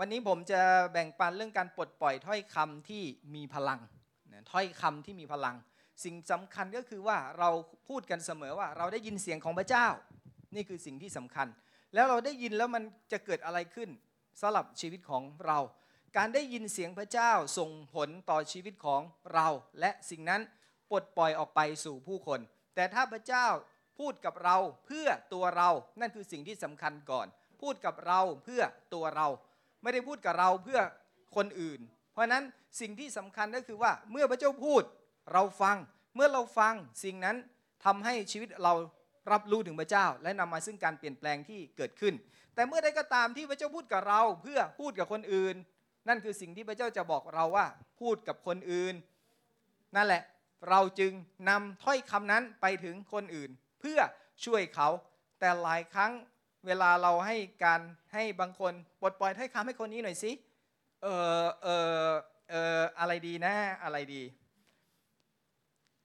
วันนี้ผมจะแบ่งปันเรื่องการปลดปล่อยถ้อยคำที่มีพลังถ้อยคำที่มีพลัง สิ่งสำคัญก็คือว่าเราพูดกันเสมอว่าเราได้ยินเสียงของพระเจ้า นี่คือสิ่งที่สำคัญ แล้วเราได้ยินแล้วมันจะเกิดอะไรขึ้นสำหรับชีวิตของเรา การได้ยินเสียงพระเจ้าส่งผลต่อชีวิตของเรา และสิ่งนั้นปลดปล่อยออกไปสู่ผู้คน แต่ถ้าพระเจ้าพูดกับเราเพื่อตัวเรา นั่นคือสิ่งที่สำคัญก่อน พูดกับเราเพื่อตัวเรา ไม่ได้พูดกับเราเพื่อคนอื่น เพราะฉะนั้นสิ่งที่สำคัญก็คือว่าเมื่อพระเจ้าพูดเราฟัง เมื่อเราฟังสิ่งนั้นทำให้ชีวิตเรารับรู้ถึงพระเจ้า และนำมาซึ่งการเปลี่ยนแปลงที่เกิดขึ้น แต่เมื่อใดก็ตามที่พระเจ้าพูดกับเราเพื่อพูดกับคนอื่น นั่นคือสิ่งที่พระเจ้าจะบอกเราว่าพูดกับคนอื่น นั่นแหละเราจึงนำถ้อยคำนั้นไปถึงคนอื่น เพื่อช่วยเขา แต่หลายครั้ง เวลาเราให้การให้บางคนปลดปล่อยถ้อยคำให้คนนี้หน่อยสิเออเออเอออะไรดีนะอะไรดี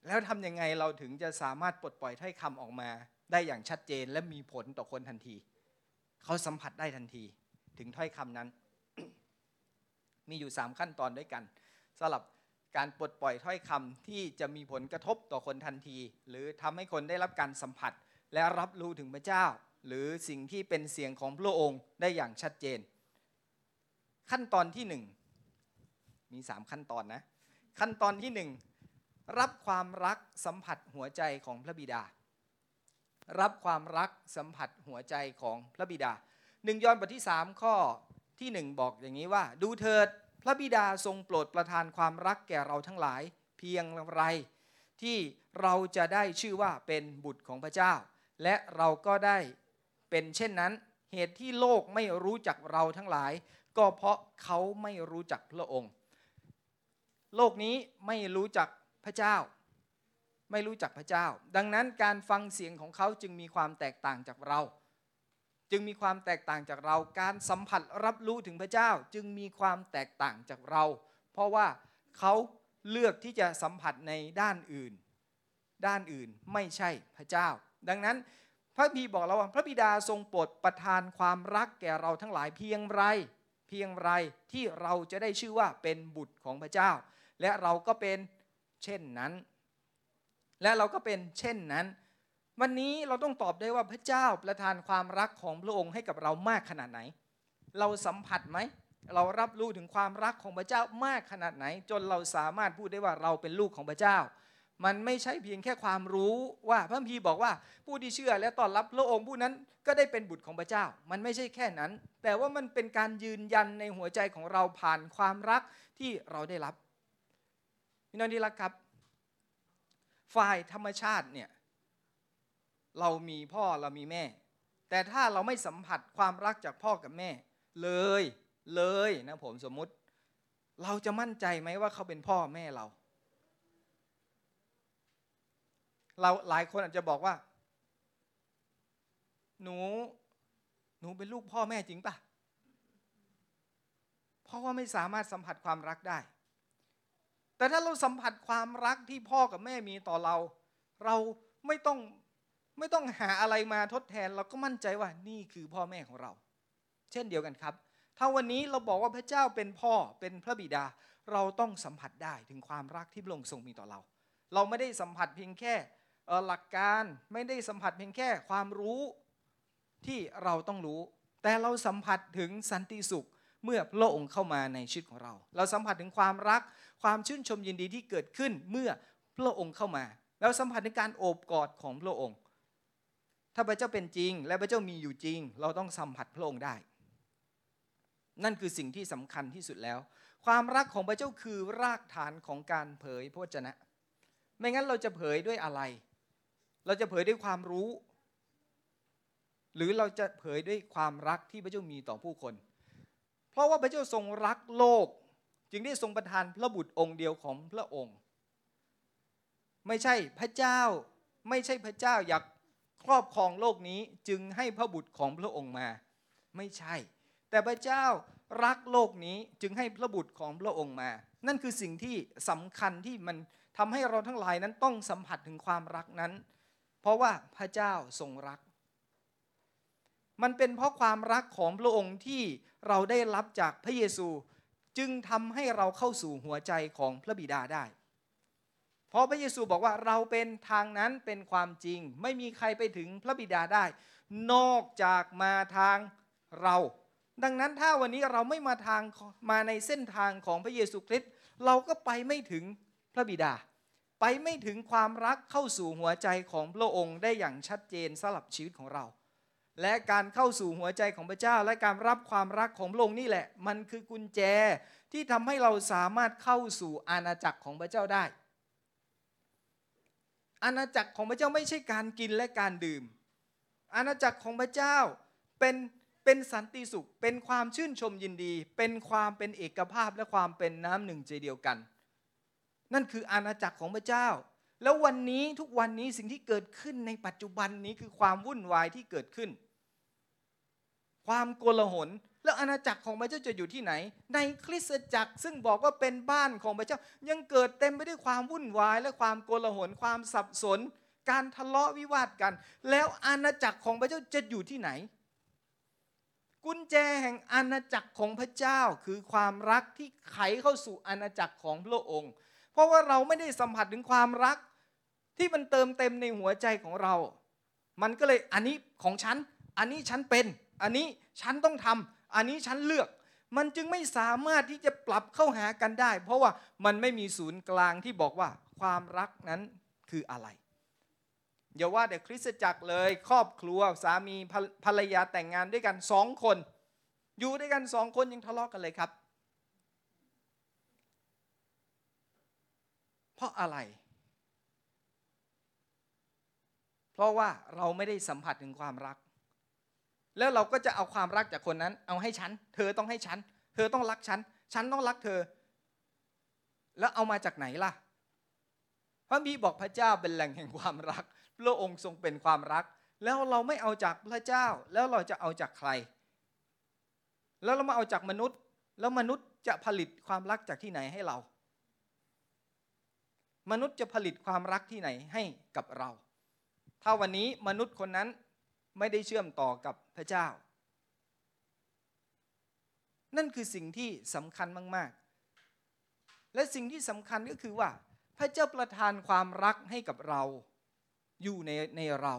แล้วทำยังไงเราถึงจะสามารถปลดปล่อยถ้อยคำออกมา ได้อย่างชัดเจนและมีผลต่อคนทันที เขาสัมผัสได้ทันทีถึงถ้อยคำนั้น มีอยู่ 3 ขั้นตอนด้วยกันสำหรับการปลดปล่อยถ้อยคำที่จะมีผลกระทบต่อคนทันที หรือทำให้คนได้รับการสัมผัสและรับรู้ถึงพระเจ้า หรือสิ่งที่เป็นเสียงของพระองค์ได้อย่างชัดเจน ขั้นตอนที่หนึ่งมีสามขั้นตอนนะ ขั้นตอนที่หนึ่งรับความรักสัมผัสหัวใจของพระบิดา รับความรักสัมผัสหัวใจของพระบิดาหนึ่งยอห์นบทที่สามข้อที่หนึ่งบอกอย่างนี้ว่า ดูเถิดพระบิดาทรงโปรดประทานความรักแก่เราทั้งหลาย เพียงไร ที่เราจะได้ชื่อว่าเป็นบุตรของพระเจ้า และเราก็ได้ เป็นเช่นนั้น เหตุที่โลกไม่รู้จักเราทั้งหลาย ก็เพราะเขาไม่รู้จักพระองค์ โลกนี้ไม่รู้จักพระเจ้า ไม่รู้จักพระเจ้า ดังนั้นการฟังเสียงของเขาจึงมีความแตกต่างจากเรา จึงมีความแตกต่างจากเรา การสัมผัสรับรู้ถึงพระเจ้า จึงมีความแตกต่างจากเรา เพราะว่าเขาเลือกที่จะสัมผัสในด้านอื่น ด้านอื่นไม่ใช่พระเจ้า ดังนั้น พระบีบอกเราว่า พระบิดาทรงโปรดประทานความรักแก่เราทั้งหลายเพียงไร เพียงไรที่เราจะได้ชื่อว่าเป็นบุตรของพระเจ้า และเราก็เป็นเช่นนั้น และเราก็เป็นเช่นนั้น วันนี้เราต้องตอบได้ว่าพระเจ้าประทานความรักของพระองค์ให้กับเรามากขนาดไหน เราสัมผัสไหมเรารับรู้ถึงความรักของพระเจ้ามากขนาดไหน จนเราสามารถพูดได้ว่าเราเป็นลูกของพระเจ้า มันไม่ใช่เพียงแค่ความรู้ว่าพระพีบอกว่าผู้ที่เชื่อและต้อนรับพระองค์ผู้นั้นก็ได้เป็นบุตรของพระเจ้า มันไม่ใช่แค่นั้น แต่ว่ามันเป็นการยืนยันในหัวใจของเราผ่านความรักที่เราได้รับพี่น้องที่รักครับ ฝ่ายธรรมชาติเนี่ยเรามีพ่อเรามีแม่ แต่ถ้าเราไม่สัมผัสความรักจากพ่อกับแม่ เลยเลยนะผมสมมุติ เราจะมั่นใจไหมว่าเขาเป็นพ่อแม่เรา เราหลายคนอาจจะบอกว่า หนู หนูเป็นลูกพ่อแม่จริงปะเพราะว่าไม่สามารถสัมผัสความรักได้ แต่ถ้าเราสัมผัสความรักที่พ่อกับแม่มีต่อเรา เราไม่ต้องไม่ต้องหาอะไรมาทดแทน เราก็มั่นใจว่านี่คือพ่อแม่ของเรา เช่นเดียวกันครับ ถ้าวันนี้เราบอกว่าพระเจ้าเป็นพ่อเป็นพระบิดา เราต้องสัมผัสได้ถึงความรักที่พระองค์ทรงมีต่อเรา เราไม่ได้สัมผัสเพียงแค่ หลักการไม่ได้สัมผัสเพียงแค่ความรู้ที่เราต้องรู้ แต่เราสัมผัสถึงสันติสุขเมื่อพระองค์เข้ามาในชีวิตของเรา เราสัมผัสถึงความรักความชื่นชมยินดีที่เกิดขึ้นเมื่อพระองค์เข้ามาเราสัมผัสถึงการโอบกอดของพระองค์ ถ้าพระเจ้าเป็นจริง และพระเจ้ามีอยู่จริง เราต้องสัมผัสพระองค์ได้ นั่นคือสิ่งที่สำคัญที่สุดแล้ว ความรักของพระเจ้าคือรากฐานของการเผยพระเจนะ ไม่งั้นเราจะเผยด้วยอะไร เราจะเผยด้วยความรู้ หรือเราจะเผยด้วยความรักที่พระเจ้ามีต่อผู้คน เพราะว่าพระเจ้าทรงรักโลก จึงได้ทรงประทานพระบุตรองค์เดียวของพระองค์ ไม่ใช่พระเจ้า ไม่ใช่พระเจ้าอยากครอบครองโลกนี้จึงให้พระบุตรของพระองค์มา ไม่ใช่ แต่พระเจ้ารักโลกนี้จึงให้พระบุตรของพระองค์มา นั่นคือสิ่งที่สำคัญที่มันทำให้เราทั้งหลายนั้นต้องสัมผัสถึงความรักนั้น เพราะว่าพระเจ้าทรงรัก มันเป็นเพราะความรักของพระองค์ที่เราได้รับจากพระเยซูจึงทำให้เราเข้าสู่หัวใจของพระบิดาได้ เพราะพระเยซูบอกว่าเราเป็นทางนั้นเป็นความจริง ไม่มีใครไปถึงพระบิดาได้ นอกจากมาทางเรา ดังนั้นถ้าวันนี้เราไม่มาทางมาในเส้นทางของพระเยซูคริสต์เราก็ไปไม่ถึงพระบิดา ไปไม่ถึงความรักเข้าสู่หัวใจของพระองค์ได้อย่างชัดเจนสำหรับชีวิตของเรา และการเข้าสู่หัวใจของพระเจ้า และการรับความรักของพระองค์นี่แหละ มันคือกุญแจที่ทำให้เราสามารถเข้าสู่อาณาจักรของพระเจ้าได้ อาณาจักรของพระเจ้าไม่ใช่การกินและการดื่ม อาณาจักรของพระเจ้าเป็นเป็นสันติสุข เป็นความชื่นชมยินดี เป็นความเป็นเอกภาพและความเป็นน้ำหนึ่งใจเดียวกัน นั่นคืออาณาจักรของพระเจ้า แล้ววันนี้ทุกวันนี้สิ่งที่เกิดขึ้นในปัจจุบันนี้คือความวุ่นวายที่เกิดขึ้น ความโกลาหลแล้วอาณาจักรของพระเจ้าจะอยู่ที่ไหน ในคริสตจักรซึ่งบอกว่าเป็นบ้านของพระเจ้า ยังเกิดเต็มไปด้วยความวุ่นวาย และความโกลาหลความสับสน การทะเลาะวิวาทกัน แล้วอาณาจักรของพระเจ้าจะอยู่ที่ไหน กุญแจแห่งอาณาจักรของพระเจ้าคือความรักที่ไขเข้าสู่อาณาจักรของพระองค์ เพราะว่าเราไม่ได้สัมผัสถึงความรัก ที่มันเติมเต็มในหัวใจของเรา มันก็เลยอันนี้ของฉัน อันนี้ฉันเป็น อันนี้ฉันต้องทำอันนี้ฉันเลือก มันจึงไม่สามารถที่จะปรับเข้าหากันได้ เพราะว่ามันไม่มีศูนย์กลางที่บอกว่าความรักนั้นคืออะไรอย่าว่าแต่คริสตจักรเลย ครอบครัวสามีภรรยาแต่งงานด้วยกันสองคน อยู่ด้วยกันสองคนยังทะเลาะกกันเลยครับ เพ ราะอะไร เพราะว่าเราไม่ได้สัมผัสถึงความรัก แล้วเราก็จะเอาความรักจากคนนั้น เอาให้ฉัน เธอต้องให้ฉัน เธอต้องรักฉัน ฉันต้องรักเธอ แล้วเอามาจากไหนล่ะ พระบีบอกพระเจ้าเป็นแหล่งแห่งความรัก พระองค์ทรงเป็นความรัก แล้วเราไม่เอาจากพระเจ้า แล้วเราจะเอาจากใคร แล้วเรามาเอาจากมนุษย์ แล้วมนุษย์จะผลิตความรักจากที่ไหนให้เรา มนุษย์จะผลิตความรักที่ไหนให้กับเรา ถ้าวันนี้มนุษย์คนนั้นไม่ได้เชื่อมต่อกับพระเจ้า นั่นคือสิ่งที่สำคัญมาก ๆ และสิ่งที่สำคัญก็คือว่า พระเจ้าประทานความรักให้กับเราอยู่ในในเรา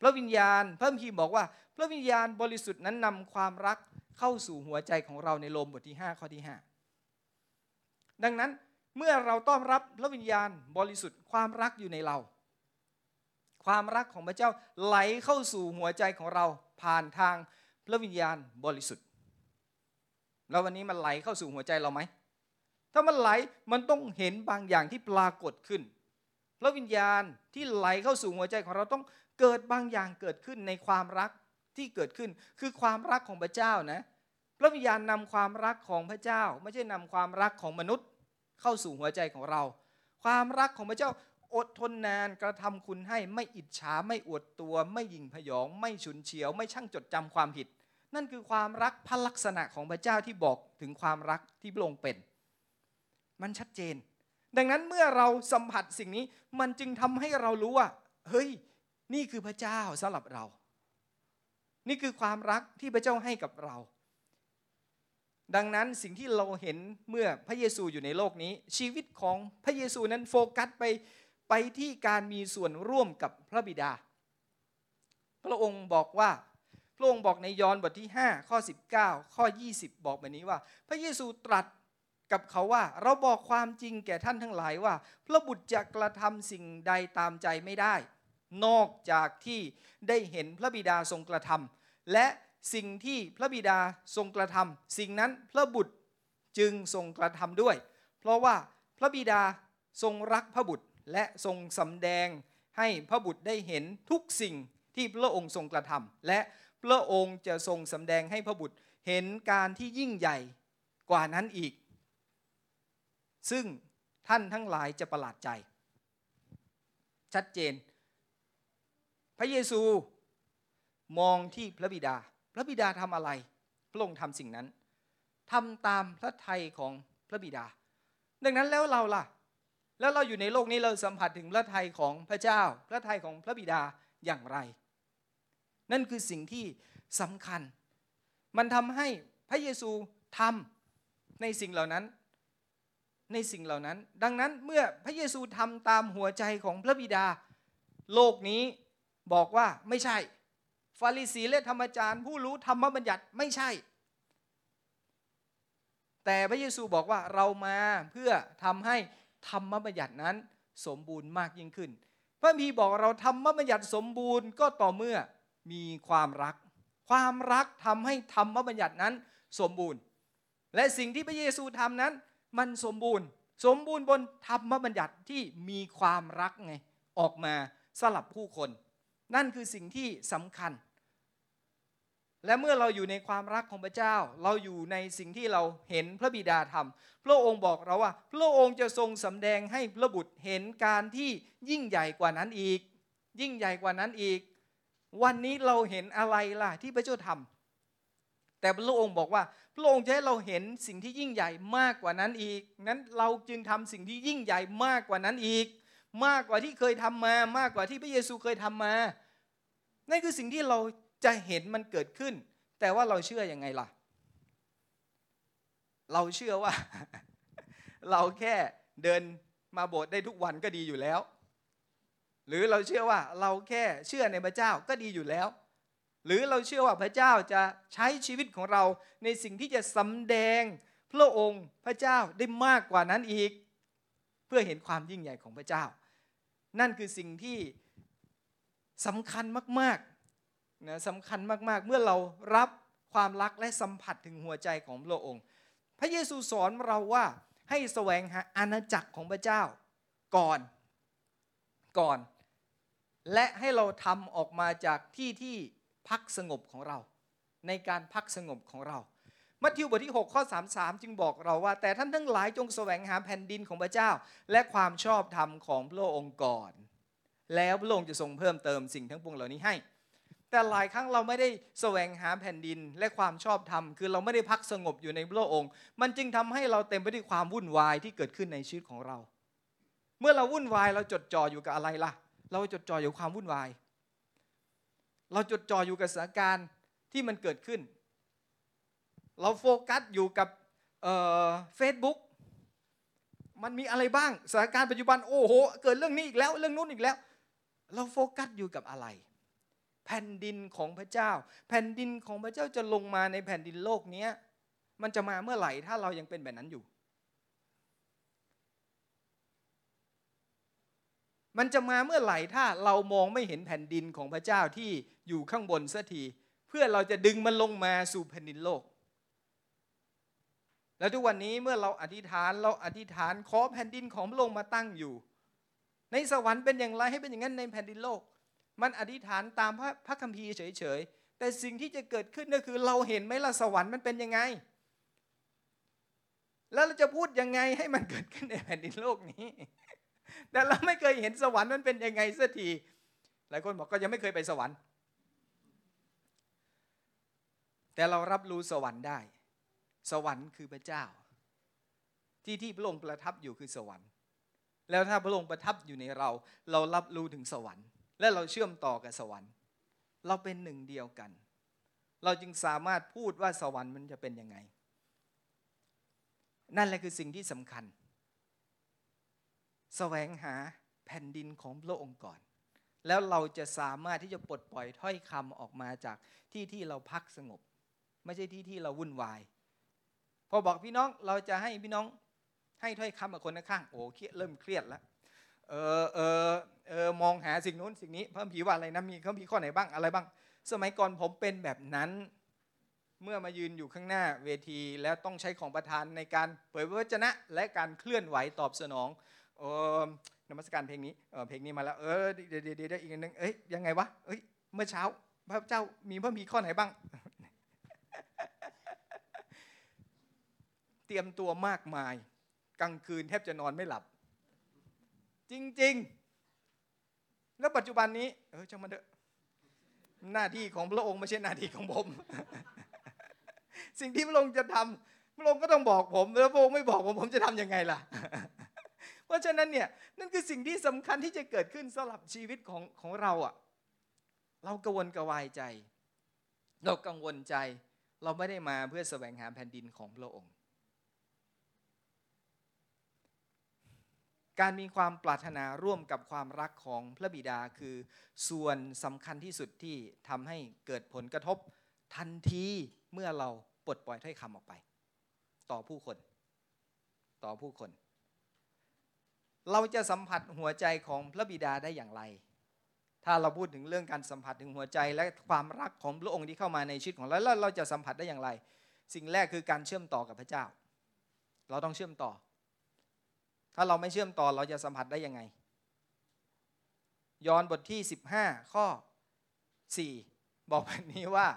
พระวิญญาณพระพีบอกว่า พระวิญญาณบริสุทธิ์นั้นนำความรักเข้าสู่หัวใจของเราในโลมบทที่ 5 ข้อที่ 5 ดังนั้น เมื่อเราต้อนรับพระวิญญาณบริสุทธิ์ความรักอยู่ในเรา ความรักของพระเจ้าไหลเข้าสู่หัวใจของเราผ่านทางพระวิญญาณบริสุทธิ์ แล้ววันนี้มันไหลเข้าสู่หัวใจเราไหม ถ้ามันไหลมันต้องเห็นบางอย่างที่ปรากฏขึ้น พระวิญญาณที่ไหลเข้าสู่หัวใจของเราต้องเกิดบางอย่างเกิดขึ้นในความรักที่เกิดขึ้น คือความรักของพระเจ้านะ พระวิญญาณนำความรักของพระเจ้า ไม่ใช่นำความรักของมนุษย์ เข้าสู่หัวใจของเรา ความรักของพระเจ้าอดทนนานกระทำคุณให้ไม่อิจฉาไม่อวดตัว ไม่ยิงพยอง ไม่ฉุนเฉียว ไม่ช่างจดจำความผิด นั่นคือความรักพระลักษณะของพระเจ้าที่บอกถึงความรักที่พระองค์เป็น มันชัดเจน ดังนั้นเมื่อเราสัมผัสสิ่งนี้มันจึงทำให้เรารู้ว่าเฮ้ยนี่คือพระเจ้าสำหรับเรา นี่คือความรักที่พระเจ้าให้กับเรา ดังนั้นสิ่งที่เราเห็นเมื่อพระเยซูอยู่ในโลกนี้ ชีวิตของพระเยซูนั้นโฟกัสไปไปที่การมีส่วนร่วมกับพระบิดา พระองค์บอกว่าพระองค์บอกในยอห์นบทที่ 5 ข้อ 19 ข้อ 20 บอกแบบนี้ว่า พระเยซูตรัสกับเขาว่า เราบอกความจริงแก่ท่านทั้งหลายว่า พระบุตรจะกระทำสิ่งใดตามใจไม่ได้ นอกจากที่ได้เห็นพระบิดาทรงกระทำและ สิ่งที่พระบิดาทรงกระทำสิ่งนั้นพระบุตรจึงทรงกระทำด้วย เพราะว่าพระบิดาทรงรักพระบุตรและทรงสำแดงให้พระบุตรได้เห็นทุกสิ่งที่พระองค์ทรงกระทำและพระองค์จะทรงสำแดงให้พระบุตรเห็นการที่ยิ่งใหญ่กว่านั้นอีก ซึ่งท่านทั้งหลายจะประหลาดใจ ชัดเจน พระเยซูมองที่พระบิดา พระบิดาทำอะไร พระองค์ทำสิ่งนั้นทำตามพระทัยของพระบิดา ดังนั้นแล้วเราล่ะ แล้วเราอยู่ในโลกนี้เราสัมผัสถึงพระทัยของพระเจ้า พระทัยของพระบิดาอย่างไร นั่นคือสิ่งที่สำคัญ มันทำให้พระเยซูทำในสิ่งเหล่านั้น ในสิ่งเหล่านั้น ดังนั้นเมื่อพระเยซูทำตามหัวใจของพระบิดา โลกนี้บอกว่าไม่ใช่าริสีและธรรมจารย์ ผู้รู้ธรรมบัญญัติไม่ใช่ แต่พระเยซูบอกว่าเรามาเพื่อทำให้ธรรมบัญญัตินั้นสมบูรณ์มากยิ่งขึ้น พระพีบอกเราธรรมบัญญัติสมบูรณ์ก็ต่อเมื่อมีความรัก ความรักทำให้ธรรมบัญญัตินั้นสมบูรณ์ และสิ่งที่พระเยซูทำนั้น มันสมบูรณ์ สมบูรณ์บนธรรมบัญญัติที่มีความรักไงออกมาสลับผู้คน นั่นคือสิ่งที่สำคัญ และเมื่อเราอยู่ในความรักของพระเจ้า เราอยู่ในสิ่งที่เราเห็นพระบิดาทำพระองค์บอกเราว่า พระองค์จะทรงสำแดงให้พระบุตรเห็นการที่ยิ่งใหญ่กว่านั้นอีก ยิ่งใหญ่กว่านั้นอีก วันนี้เราเห็นอะไรล่ะที่พระเจ้าทำแต่พระองค์บอกว่า พระองค์จะให้เราเห็นสิ่งที่ยิ่งใหญ่มากกว่านั้นอีก นั้นเราจึงทำสิ่งที่ยิ่งใหญ่มากกว่านั้นอีก มากกว่าที่เคยทำมา มากกว่าที่พระเยซูเคยทำมา นั่นคือสิ่งที่เรา จะเห็นมันเกิดขึ้น แต่ว่าเราเชื่ออยังไงล่ะ เราเชื่อว่า เราแค่เดินมาโบสถ์ได้ทุกวันก็ดีอยู่แล้ว หรือเราเชื่อว่าเราแค่เชื่อในพระเจ้าก็ดีอยู่แล้ว หรือเราเชื่อว่าพระเจ้าจะใช้ชีวิตของเราในสิ่งที่จะสำแดงพระองค์พระเจ้าได้มากกว่านั้นอีก เพื่อเห็นความยิ่งใหญ่ของพระเจ้า นั่นคือสิ่งที่สำคัญมาก ๆ นะสำคัญมากๆ เมื่อเรารับความรักและสัมผัสถึงหัวใจของพระองค์ พระเยซูสอนเราว่าให้แสวงหาอาณาจักรของพระเจ้าก่อนก่อน และให้เราทำออกมาจากที่ที่พักสงบของเรา ในการพักสงบของเรา มัทธิวบทที่ 6 ข้อ 33 จึงบอกเราว่า แต่ท่านทั้งหลายจงแสวงหาแผ่นดินของพระเจ้า และความชอบธรรมของพระองค์ก่อน แล้วพระองค์จะทรงเพิ่มเติมสิ่งทั้งปวงเหล่านี้ให้ แต่หลายครั้งเราไม่ได้แสวงหาแผ่นดินและความชอบธรรม คือเราไม่ได้พักสงบอยู่ในพระองค์ มันจึงทำให้เราเต็มไปด้วยความวุ่นวายที่เกิดขึ้นในชีวิตของเรา เมื่อเราวุ่นวายเราจดจ่ออยู่กับอะไรล่ะ เราจดจ่ออยู่ความวุ่นวาย เราจดจ่ออยู่กับสถานการณ์ที่มันเกิดขึ้น เราโฟกัสอยู่กับเฟซบุ๊กมันมีอะไรบ้างสถานการณ์ปัจจุบันโอ้โห เกิดเรื่องนี้อีกแล้ว เรื่องนู้นอีกแล้ว เราโฟกัสอยู่กับอะไร แผ่นดินของพระเจ้า แผ่นดินของพระเจ้าจะลงมาในแผ่นดินโลกนี้มันจะมาเมื่อไหร่ถ้าเรายังเป็นแบบนั้นอยู่ มันจะมาเมื่อไหร่ถ้าเรามองไม่เห็นแผ่นดินของพระเจ้าที่อยู่ข้างบนสักทีเพื่อเราจะดึงมันลงมาสู่แผ่นดินโลก แล้วทุกวันนี้เมื่อเราอธิษฐานเราอธิษฐานขอแผ่นดินของพระองค์มาตั้งอยู่ ในสวรรค์เป็นอย่างไรให้เป็นอย่างนั้นในแผ่นดินโลก มันอธิษฐานตามพระพระคัมภีร์เฉยๆ แต่สิ่งที่จะเกิดขึ้นก็คือเราเห็นไหมล่ะสวรรค์มันเป็นยังไง แล้วเราจะพูดยังไงให้มันเกิดขึ้นในแผ่นดินโลกนี้ แต่เราไม่เคยเห็นสวรรค์มันเป็นยังไงสักที หลายคนบอกก็ยังไม่เคยไปสวรรค์ แต่เรารับรู้สวรรค์ได้ สวรรค์คือพระเจ้า ที่ที่พระองค์ประทับอยู่คือสวรรค์ แล้วถ้าพระองค์ประทับอยู่ในเรา เรารับรู้ถึงสวรรค์ และเราเชื่อมต่อกับสวรรค์ เราเป็นหนึ่งเดียวกัน เราจึงสามารถพูดว่าสวรรค์มันจะเป็นยังไง นั่นแหละคือสิ่งที่สำคัญแสวงหาแผ่นดินของพระองค์ก่อน แล้วเราจะสามารถที่จะปลดปล่อยถ้อยคำออกมาจากที่ที่เราพักสงบ ไม่ใช่ที่ที่เราวุ่นวายพอบอกพี่น้องเราจะให้พี่น้องให้ถ้อยคำกับคนข้างโอ้เครียดเริ่มเครียดแล้ว เออเออเออมองหาสิ่งนู้นสิ่งนี้เพิ่มผีว่าอะไรนะมีเขามีข้อไหนบ้างอะไรบ้าง สมัยก่อนผมเป็นแบบนั้น เมื่อมายืนอยู่ข้างหน้าเวทีแล้วต้องใช้ของประธานในการเผยพระวจนะ และการเคลื่อนไหวตอบสนองเออนมัสการเพลงนี้เออเพลงนี้มาแล้วเออเดี๋ยวเดี๋ยวเดี๋ยวอีกนึงเอ้ยยังไงวะเอ้ยเมื่อเช้า พระเจ้ามีพระมีข้อไหนบ้าง เตรียมตัวมากมาย กลางคืนแทบจะนอนไม่หลับ จริง ๆ แล้วปัจจุบันนี้ เออจังมาเถอะหน้าที่ของพระองค์ไม่ใช่หน้าที่ของผม สิ่งที่พระองค์จะทำพระองค์ก็ต้องบอกผม แล้วพระองค์ไม่บอกผมผมจะทำยังไงล่ะ เพราะฉะนั้นเนี่ยนั่นคือสิ่งที่สำคัญที่จะเกิดขึ้นสำหรับชีวิตของของเราอะ เรากระวนกระวายใจ เรากังวลใจ เราไม่ได้มาเพื่อแสวงหาแผ่นดินของพระองค์ การมีความปรารถนาร่วมกับความรักของพระบิดาคือ ส่วนสำคัญที่สุดที่ทำให้เกิดผลกระทบทันทีเมื่อเราปลดปล่อยถ้อยคำออกไป ต่อผู้คน ต่อผู้คน เราจะสัมผัสหัวใจของพระบิดาได้อย่างไร ถ้าเราพูดถึงเรื่องการสัมผัสถึงหัวใจและความรักของพระองค์ที่เข้ามาในชีวิตของเราแล้วเราจะสัมผัสได้อย่างไร สิ่งแรกคือการเชื่อมต่อกับพระเจ้า เราต้องเชื่อมต่อ ถ้าเราไม่เชื่อมต่อเราจะสัมผัสได้ยังไง ยอห์นบทที่ 15 ข้อ 4 บอกแบบนี้ว่า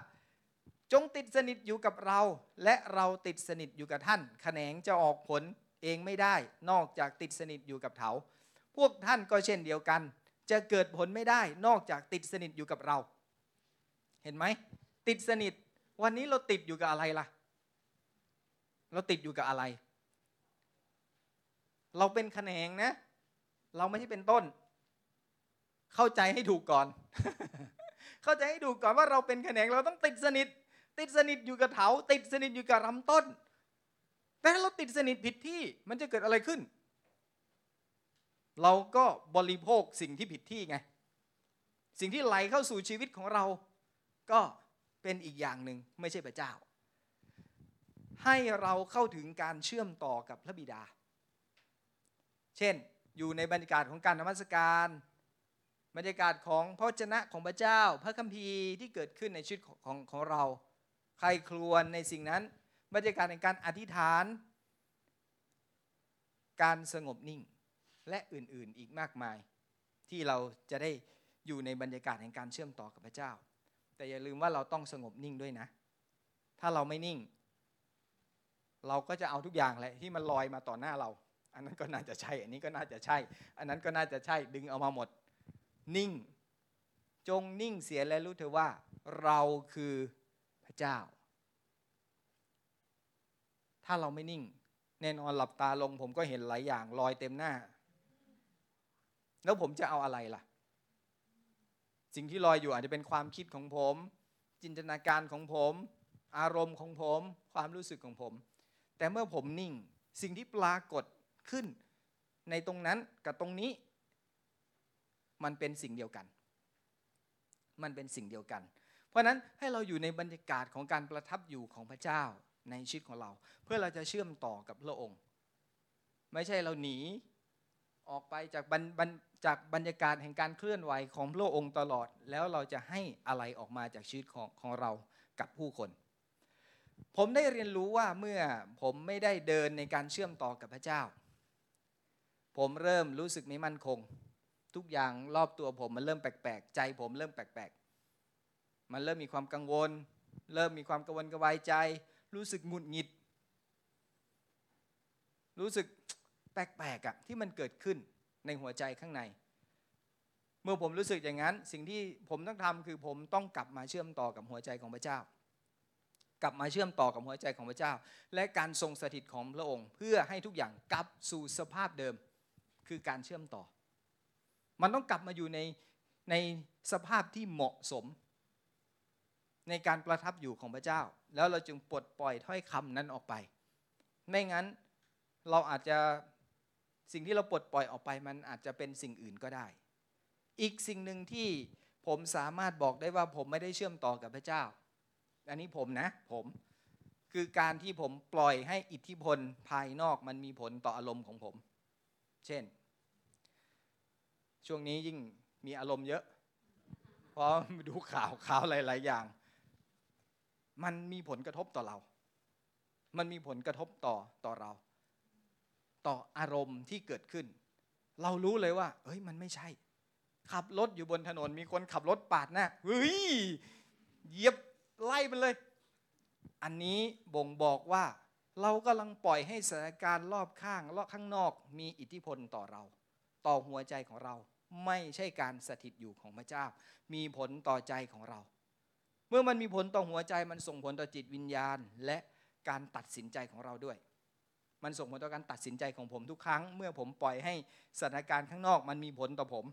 จงติดสนิทอยู่กับเรา และเราติดสนิทอยู่กับท่านแขนงจะออกผลเองไม่ได้ นอกจากติดสนิทอยู่กับเถาพวกท่านก็เช่นเดียวกัน จะเกิดผลไม่ได้ นอกจากติดสนิทอยู่กับเรา เห็นไหมติดสนิท วันนี้เราติดอยู่กับอะไรล่ะ เราติดอยู่กับอะไร เราเป็นแขนงนะ เราไม่ใช่เป็นต้น เข้าใจให้ถูกก่อน เข้าใจให้ถูกก่อนว่าเราเป็นแขนงเราต้องติดสนิท ติดสนิทอยู่กับเถาติดสนิทอยู่กับลำต้น แต่ถ้าเราติดสนิทผิดที่มันจะเกิดอะไรขึ้น เราก็บริโภคสิ่งที่ผิดที่ไง สิ่งที่ไหลเข้าสู่ชีวิตของเรา ก็เป็นอีกอย่างหนึ่งไม่ใช่พระเจ้า ให้เราเข้าถึงการเชื่อมต่อกับพระบิดา เช่น อยู่ในบรรยากาศของการนมัสการ บรรยากาศของพระเจนะของพระเจ้า พระคัมภีร์ที่เกิดขึ้นในชีวิตของของของเรา ใครครวญในสิ่งนั้น บรรยากาศในการอธิษฐาน การสงบนิ่งและอื่นๆอีกมากมาย ที่เราจะได้อยู่ในบรรยากาศแห่งการเชื่อมต่อกับพระเจ้า แต่อย่าลืมว่าเราต้องสงบนิ่งด้วยนะ ถ้าเราไม่นิ่ง เราก็จะเอาทุกอย่างแหละที่มันลอยมาต่อหน้าเรา อันนั้นก็น่าจะใช่ อันนี้ก็น่าจะใช่ อันนั้นก็น่าจะใช่ ดึงเอามาหมด นิ่ง จงนิ่งเสียและรู้เถอะว่า เราคือพระเจ้า ถ้าเราไม่นิ่ง แน่นอนหลับตาลง ผมก็เห็นหลายอย่างลอยเต็มหน้า แล้วผมจะเอาอะไรล่ะ สิ่งที่ลอยอยู่อาจจะเป็นความคิดของผม จินตนาการของผม อารมณ์ของผม ความรู้สึกของผม แต่เมื่อผมนิ่ง สิ่งที่ปรากฏ ขึ้น ในตรงนั้นกับตรงนี้ มันเป็นสิ่งเดียวกัน มันเป็นสิ่งเดียวกัน เพราะนั้นให้เราอยู่ในบรรยากาศของการประทับอยู่ของพระเจ้าในชีวิตของเรา เพื่อเราจะเชื่อมต่อกับพระองค์ ไม่ใช่เราหนีออกไปจากบรรบรรจากบรรยากาศแห่งการเคลื่อนไหวของพระองค์ตลอด แล้วเราจะให้อะไรออกมาจากชีวิตของของเรากับผู้คน ผมได้เรียนรู้ว่าเมื่อผมไม่ได้เดินในการเชื่อมต่อกับพระเจ้า ผมเริ่มรู้สึกไม่มั่นคง ทุกอย่างรอบตัวผมมันเริ่มแปลกๆ ใจผมเริ่มแปลกๆ มันเริ่มมีความกังวล เริ่มมีความกังวลกระวายใจ รู้สึกหงุดหงิด รู้สึกแปลกๆอะที่มันเกิดขึ้นในหัวใจข้างใน เมื่อผมรู้สึกอย่างนั้น สิ่งที่ผมต้องทำคือผมต้องกลับมาเชื่อมต่อกับหัวใจของพระเจ้ากลับมาเชื่อมต่อกับหัวใจของพระเจ้า และการทรงสถิตของพระองค์ เพื่อให้ทุกอย่างกลับสู่สภาพเดิม คือการเชื่อมต่อ มันต้องกลับมาอยู่ในในสภาพที่เหมาะสม ในการประทับอยู่ของพระเจ้า แล้วเราจึงปลดปล่อยถ้อยคำนั้นออกไป ไม่งั้นเราอาจจะสิ่งที่เราปลดปล่อยออกไปมันอาจจะเป็นสิ่งอื่นก็ได้ อีกสิ่งหนึ่งที่ผมสามารถบอกได้ว่าผมไม่ได้เชื่อมต่อกับพระเจ้า อันนี้ผมนะผมคือการที่ผมปล่อยให้อิทธิพลภายนอกมันมีผลต่ออารมณ์ของผม เช่น ช่วงนี้ยิ่งมีอารมณ์เยอะ เพราะดูข่าวข่าวหลาย ๆ อย่าง มันมีผลกระทบต่อเรา มันมีผลกระทบต่อต่อเรา ต่ออารมณ์ที่เกิดขึ้น เรารู้เลยว่า เอ้ย มันไม่ใช่ ขับรถอยู่บนถนนมีคนขับรถปาดหน้าเฮ้ยเหยียบไล่มันเลย อันนี้บ่งบอกว่า เรากำลังปล่อยให้สถานการณ์รอบข้างรอบข้างนอกมีอิทธิพลต่อเรา ต่อหัวใจของเราไม่ใช่การสถิตอยู่ของพระเจ้า มีผลต่อใจของเรา เมื่อมันมีผลต่อหัวใจมันส่งผลต่อจิตวิญญาณ และการตัดสินใจของเราด้วย มันส่งผลต่อการตัดสินใจของผมทุกครั้ง เมื่อผมปล่อยให้สถานการณ์ข้างนอกมันมีผลต่อผม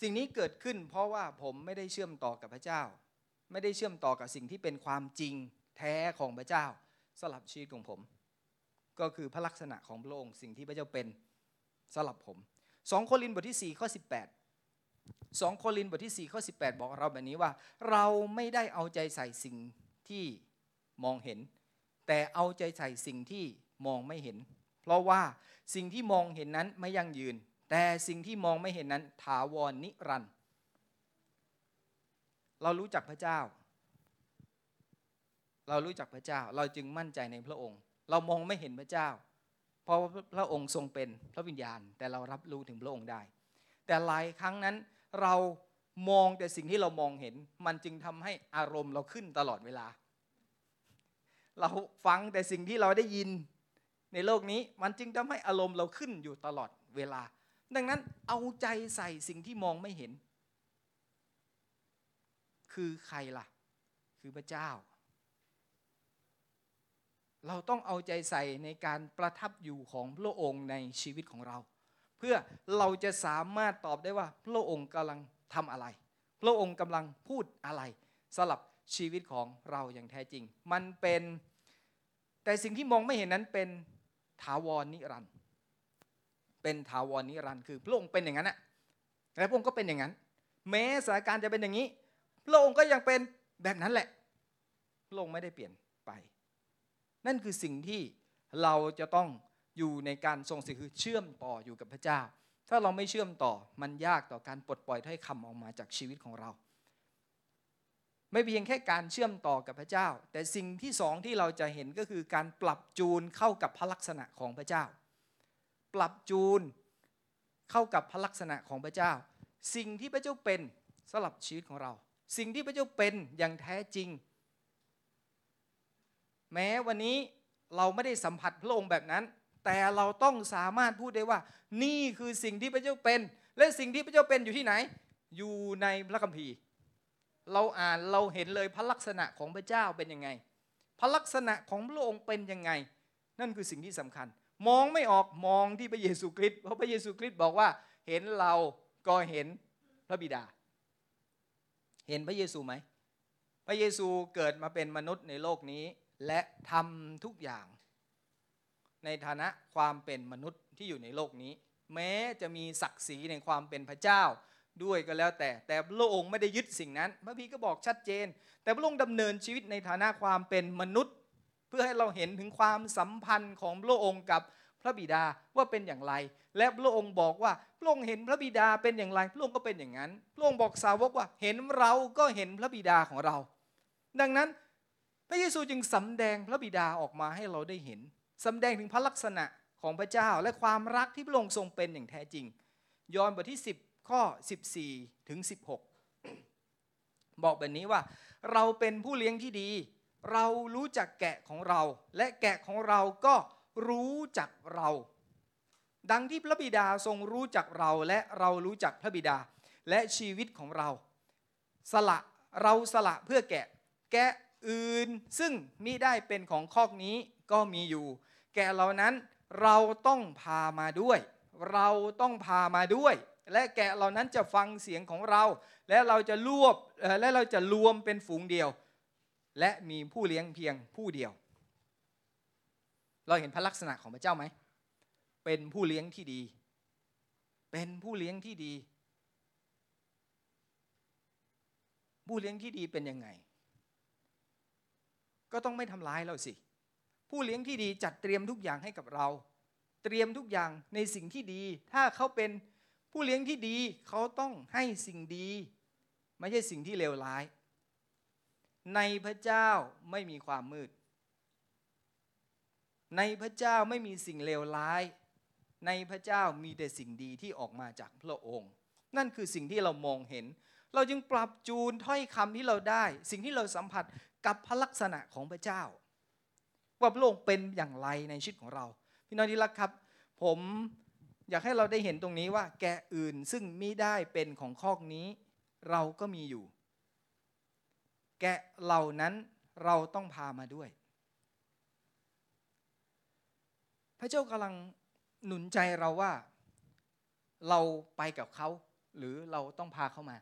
สิ่งนี้เกิดขึ้นเพราะว่าผมไม่ได้เชื่อมต่อกับพระเจ้า ไม่ได้เชื่อมต่อกับสิ่งที่เป็นความจริงแท้ของพระเจ้าสลับชีวิตของผม ก็คือพระลักษณะของพระองค์สิ่งที่พระเจ้าเป็นสลับผม2โครินธ์บทที่4ข้อ18 2โครินธ์บทที่4ข้อ18 บอกเราแบบนี้ว่า เราไม่ได้เอาใจใส่สิ่งที่มองเห็น แต่เอาใจใส่สิ่งที่มองไม่เห็น เพราะว่าสิ่งที่มองเห็นนั้นไม่ยั่งยืน แต่สิ่งที่มองไม่เห็นนั้นถาวรนิรันดร์ เรารู้จักพระเจ้า เรารู้จักพระเจ้า เราจึงมั่นใจในพระองค์ เรามองไม่เห็นพระเจ้า เพราะพระองค์ทรงเป็นพระวิญญาณ แต่เรารับรู้ถึงพระองค์ได้ แต่หลายครั้งนั้นเรามองแต่สิ่งที่เรามองเห็น มันจึงทำให้อารมณ์เราขึ้นตลอดเวลา เราฟังแต่สิ่งที่เราได้ยินในโลกนี้ มันจึงทำให้อารมณ์เราขึ้นอยู่ตลอดเวลา ดังนั้นเอาใจใส่สิ่งที่มองไม่เห็น คือใครล่ะ คือพระเจ้า เราต้องเอาใจใส่ในการประทับอยู่ของพระองค์ในชีวิตของเรา เพื่อเราจะสามารถตอบได้ว่าพระองค์กำลังทำอะไร พระองค์กำลังพูดอะไรสลับชีวิตของเราอย่างแท้จริง มันเป็น แต่สิ่งที่มองไม่เห็นนั้นเป็นถาวรนิรันด์เป็นถาวรนิรันด์คือพระองค์เป็นอย่างนั้นนะและพระองค์ก็เป็นอย่างนั้น แม้สถานการณ์จะเป็นอย่างนี้ พระองค์ก็ยังเป็นแบบนั้นแหละพระองค์ไม่ได้เปลี่ยนไป นั่นคือสิ่งที่เราจะต้องอยู่ในการทรงสิคือเชื่อมต่ออยู่กับพระเจ้า ถ้าเราไม่เชื่อมต่อมันยากต่อการปลดปล่อยถ้อยคำออกมาจากชีวิตของเรา ไม่เพียงแค่การเชื่อมต่อกับพระเจ้า แต่สิ่งที่สองที่เราจะเห็นก็คือการปรับจูนเข้ากับพระลักษณะของพระเจ้า ปรับจูนเข้ากับพระลักษณะของพระเจ้า สิ่งที่พระเจ้าเป็นสำหรับชีวิตของเรา สิ่งที่พระเจ้าเป็นอย่างแท้จริง แม้วันนี้เราไม่ได้สัมผัสพระองค์แบบนั้น แต่เราต้องสามารถพูดได้ว่า นี่คือสิ่งที่พระเจ้าเป็น และสิ่งที่พระเจ้าเป็นอยู่ที่ไหน อยู่ในพระคัมภีร์ เราอ่านเราเห็นเลยพระลักษณะของพระเจ้าเป็นยังไง พระลักษณะของพระองค์เป็นยังไง นั่นคือสิ่งที่สำคัญ มองไม่ออกมองที่พระเยซูคริสต์เพราะพระเยซูคริสต์บอกว่าเห็นเราก็เห็นพระบิดา เห็นพระเยซูไหม พระเยซูเกิดมาเป็นมนุษย์ในโลกนี้ และทำทุกอย่าง ในฐานะความเป็นมนุษย์ที่อยู่ในโลกนี้ แม้จะมีศักดิ์ศรีในความเป็นพระเจ้าด้วยก็แล้วแต่ แต่พระองค์ไม่ได้ยึดสิ่งนั้น พระพีก็บอกชัดเจน แต่พระองค์ดำเนินชีวิตในฐานะความเป็นมนุษย์ เพื่อให้เราเห็นถึงความสัมพันธ์ของพระองค์กับ พระบิดาว่าเป็นอย่างไร และพระองค์บอกว่าพระองค์เห็นพระบิดาเป็นอย่างไรพระองค์ก็เป็นอย่างนั้นพระองค์บอกสาวกว่าเห็นเราก็เห็นพระบิดาของเรา ดังนั้นพระเยซูจึงสำแดงพระบิดาออกมาให้เราได้เห็นสำแดงถึงพระลักษณะของพระเจ้าและความรักที่พระองค์ทรงเป็นอย่างแท้จริง ยอห์นบทที่ 10 ข้อ 14 ถึง 16 บอกแบบนี้ว่า เราเป็นผู้เลี้ยงที่ดี เรารู้จักแกะของเรา และแกะของเราก็ รู้จักเรา ดังที่พระบิดาทรงรู้จักเราและเรารู้จักพระบิดาและชีวิตของเรา สละเราสละเพื่อแกะ แกะอื่นซึ่งมิได้เป็นของคอกนี้ก็มีอยู่ แกะเหล่านั้นเราต้องพามาด้วย เราต้องพามาด้วย และแกะเหล่านั้นจะฟังเสียงของเรา และเราจะรวบและเราจะรวมเป็นฝูงเดียว และมีผู้เลี้ยงเพียงผู้เดียว เราเห็นพระลักษณะของพระเจ้าไหม เป็นผู้เลี้ยงที่ดี เป็นผู้เลี้ยงที่ดี ผู้เลี้ยงที่ดีเป็นยังไง ก็ต้องไม่ทำร้ายเราสิ ผู้เลี้ยงที่ดีจัดเตรียมทุกอย่างให้กับเรา เตรียมทุกอย่างในสิ่งที่ดี ถ้าเขาเป็นผู้เลี้ยงที่ดี เขาต้องให้สิ่งดี ไม่ใช่สิ่งที่เลวร้าย ในพระเจ้าไม่มีความมืด ในพระเจ้าไม่มีสิ่งเลวร้าย ในพระเจ้ามีแต่สิ่งดีที่ออกมาจากพระองค์ นั่นคือสิ่งที่เรามองเห็น เราจึงปรับจูนถ้อยคำที่เราได้ สิ่งที่เราสัมผัสกับพระลักษณะของพระเจ้า ว่าพระองค์เป็นอย่างไรในชีวิตของเรา พี่น้องที่รักครับ ผมอยากให้เราได้เห็นตรงนี้ว่า แกอื่นซึ่งมิได้เป็นของคอกนี้ เราก็มีอยู่ แกเหล่านั้นเราต้องพามาด้วย พระเจ้ากำลังหนุนใจเราว่า เราไปกับเขา หรือเราต้องพาเขามา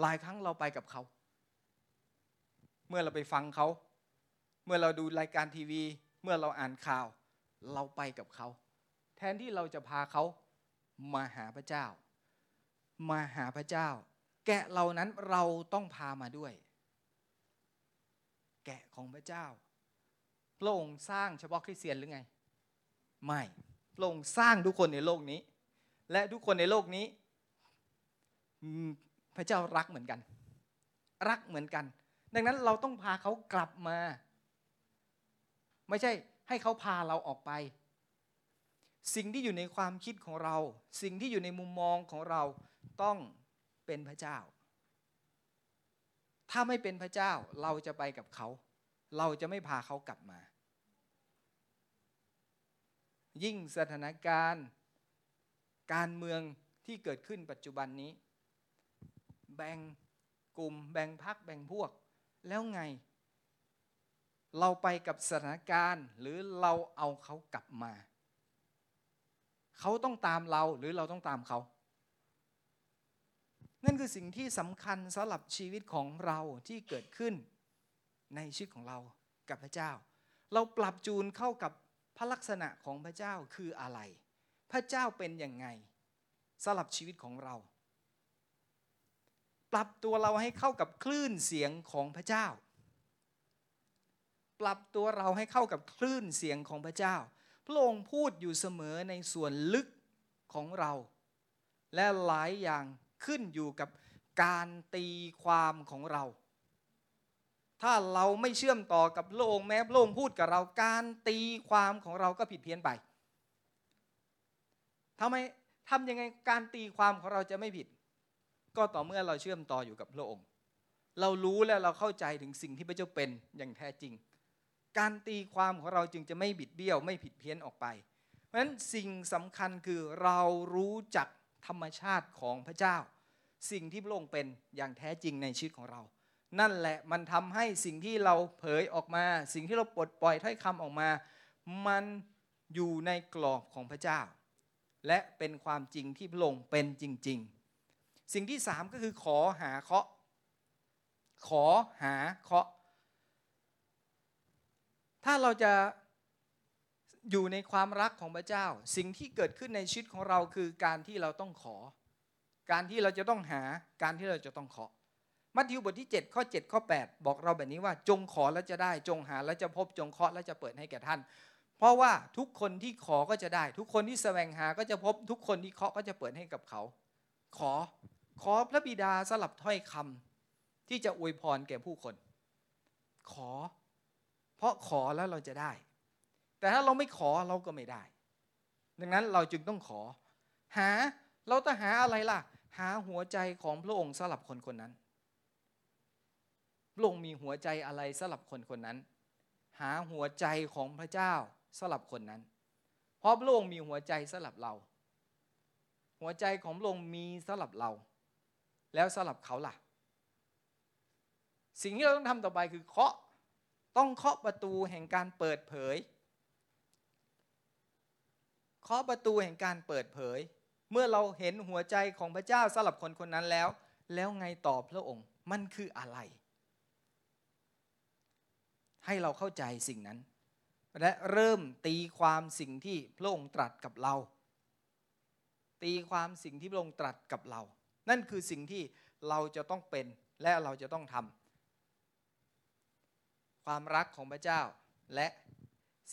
หลายครั้งเราไปกับเขา เมื่อเราไปฟังเขา เมื่อเราดูรายการทีวี เมื่อเราอ่านข่าว เราไปกับเขา แทนที่เราจะพาเขามาหาพระเจ้า มาหาพระเจ้า แกะเหล่านั้นเราต้องพามาด้วย แกะของพระเจ้า พระองค์สร้างเฉพาะคริสเตียนหรือไง ไม่ พระองค์สร้างทุกคนในโลกนี้ และทุกคนในโลกนี้ พระเจ้ารักเหมือนกัน รักเหมือนกัน ดังนั้นเราต้องพาเขากลับมา ไม่ใช่ให้เขาพาเราออกไป สิ่งที่อยู่ในความคิดของเรา สิ่งที่อยู่ในมุมมองของเราต้องเป็นพระเจ้า ถ้าไม่เป็นพระเจ้าเราจะไปกับเขา เราจะไม่พาเขากลับมา ยิ่งสถานการณ์การเมืองที่เกิดขึ้นปัจจุบันนี้ แบ่งกลุ่มแบ่งพักแบ่งพวก แล้วไง เราไปกับสถานการณ์หรือเราเอาเขากลับมา เขาต้องตามเราหรือเราต้องตามเขา นั่นคือสิ่งที่สำคัญสำหรับชีวิตของเราที่เกิดขึ้นในชีวิตของเรากับพระเจ้า เราปรับจูนเข้ากับพระลักษณะของพระเจ้าคืออะไร พระเจ้าเป็นยังไงสำหรับชีวิตของเรา ปรับตัวเราให้เข้ากับคลื่นเสียงของพระเจ้า ปรับตัวเราให้เข้ากับคลื่นเสียงของพระเจ้า พระองค์พูดอยู่เสมอในส่วนลึกของเรา และหลายอย่าง ขึ้นอยู่กับการตีความของเรา ถ้าเราไม่เชื่อมต่อกับโลกแม้โลกพูดกับเราการตีความของเราก็ผิดเพี้ยนไปทำไมทำยังไงการตีความของเราจะไม่ผิด ก็ต่อเมื่อเราเชื่อมต่ออยู่กับพระองค์ เรารู้และเราเข้าใจถึงสิ่งที่พระเจ้าเป็นอย่างแท้จริง การตีความของเราจึงจะไม่บิดเบี้ยว ไม่ผิดเพี้ยนออกไป เพราะฉะนั้นสิ่งสำคัญคือเรารู้จัก ธรรมชาติของพระเจ้า สิ่งที่พระองค์เป็นอย่างแท้จริงในชีวิตของเรา นั่นแหละมันทำให้สิ่งที่เราเผยออกมา สิ่งที่เราปลดปล่อยถ้อยคำออกมา มันอยู่ในกรอบของพระเจ้า และเป็นความจริงที่พระองค์เป็นจริง ๆ สิ่งที่สามก็คือขอหาเคาะขอหาเคาะถ้าเราจะ อยู่ในความรักของพระเจ้า สิ่งที่เกิดขึ้นในชีวิตของเราคือการที่เราต้องขอ การที่เราจะต้องหาการที่เราจะต้องขอมัทธิวบทที่ 7 ข้อ 7 ข้อ 8 บอกเราแบบนี้ว่าจงขอแล้วจะได้จงหาแล้วจะพบจงเคาะแล้วจะเปิดให้แก่ท่าน เพราะว่าทุกคนที่ขอก็จะได้ ทุกคนที่แสวงหาก็จะพบทุกคนที่เคาะก็จะเปิดให้กับเขา ขอขอพระบิดาสลับถ้อยคำที่จะอวยพรแก่ผู้คน ขอ เพราะขอแล้วเราจะได้ แต่ถ้าเราไม่ขอเราก็ไม่ได้ ดังนั้นเราจึงต้องขอ หาเราต้องหาอะไรล่ะ หาหัวใจของพระองค์สำหรับคนคนนั้นพระองค์มีหัวใจอะไรสำหรับคนคนนั้น หาหัวใจของพระเจ้าสำหรับคนนั้น เพราะพระองค์มีหัวใจสำหรับเรา หัวใจของพระองค์มีสำหรับเรา แล้วสำหรับเขาล่ะ สิ่งที่เราต้องทำต่อไปคือเคาะต้องเคาะประตูแห่งการเปิดเผย เคาะประตูแห่งการเปิดเผย เมื่อเราเห็นหัวใจของพระเจ้าสำหรับคนคนนั้นแล้ว แล้วไงตอบพระองค์มันคืออะไร ให้เราเข้าใจสิ่งนั้น และเริ่มตีความสิ่งที่พระองค์ตรัสกับเรา ตีความสิ่งที่พระองค์ตรัสกับเรา นั่นคือสิ่งที่เราจะต้องเป็นและเราจะต้องทำความรักของพระเจ้าและ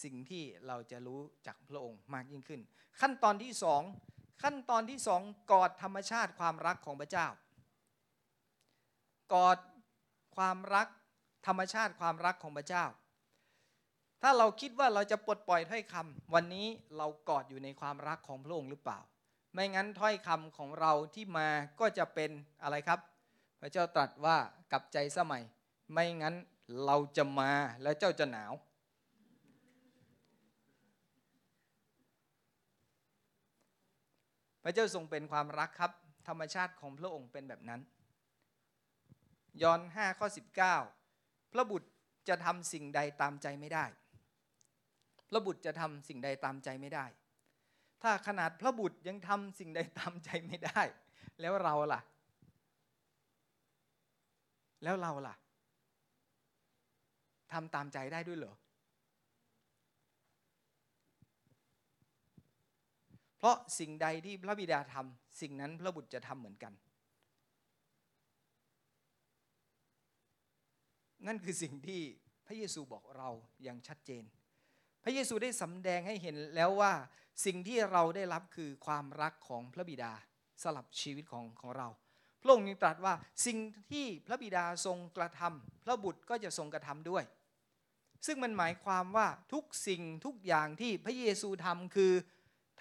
สิ่งที่เราจะรู้จากพระองค์มากยิ่งขึ้น ขั้นตอนที่สองขั้นตอนที่สองกอดธรรมชาติความรักของพระเจ้า กอดความรักธรรมชาติความรักของพระเจ้า ถ้าเราคิดว่าเราจะปลดปล่อยถ้อยคำวันนี้เรากอดอยู่ในความรักของพระองค์หรือเปล่า ไม่งั้นถ้อยคำของเราที่มาก็จะเป็นอะไรครับ พระเจ้าตรัสว่ากับใจสมัย ไม่งั้นเราจะมาแล้วเจ้าจะหนาว ระเจ้าทรงเป็นความรักครับ ธรรมชาติของพระองค์เป็นแบบนั้น ยอห์น5ข้อ19 พระบุตรจะทำสิ่งใดตามใจไม่ได้ พระบุตรจะทำสิ่งใดตามใจไม่ได้ ถ้าขนาดพระบุตรยังทำสิ่งใดตามใจไม่ได้ แล้วเราล่ะ แล้วเราล่ะทำตามใจได้ด้วยเหรอ เพราะสิ่งใดที่พระบิดาทำสิ่งนั้นพระบุตรจะทำเหมือนกัน นั่นคือสิ่งที่พระเยซูบอกเราอย่างชัดเจน พระเยซูได้สำแดงให้เห็นแล้วว่าสิ่งที่เราได้รับคือความรักของพระบิดาสลับชีวิตของของเรา พระองค์ยังตรัสว่าสิ่งที่พระบิดาทรงกระทำพระบุตรก็จะทรงกระทำด้วย ซึ่งมันหมายความว่าทุกสิ่งทุกอย่างที่พระเยซูทำคือ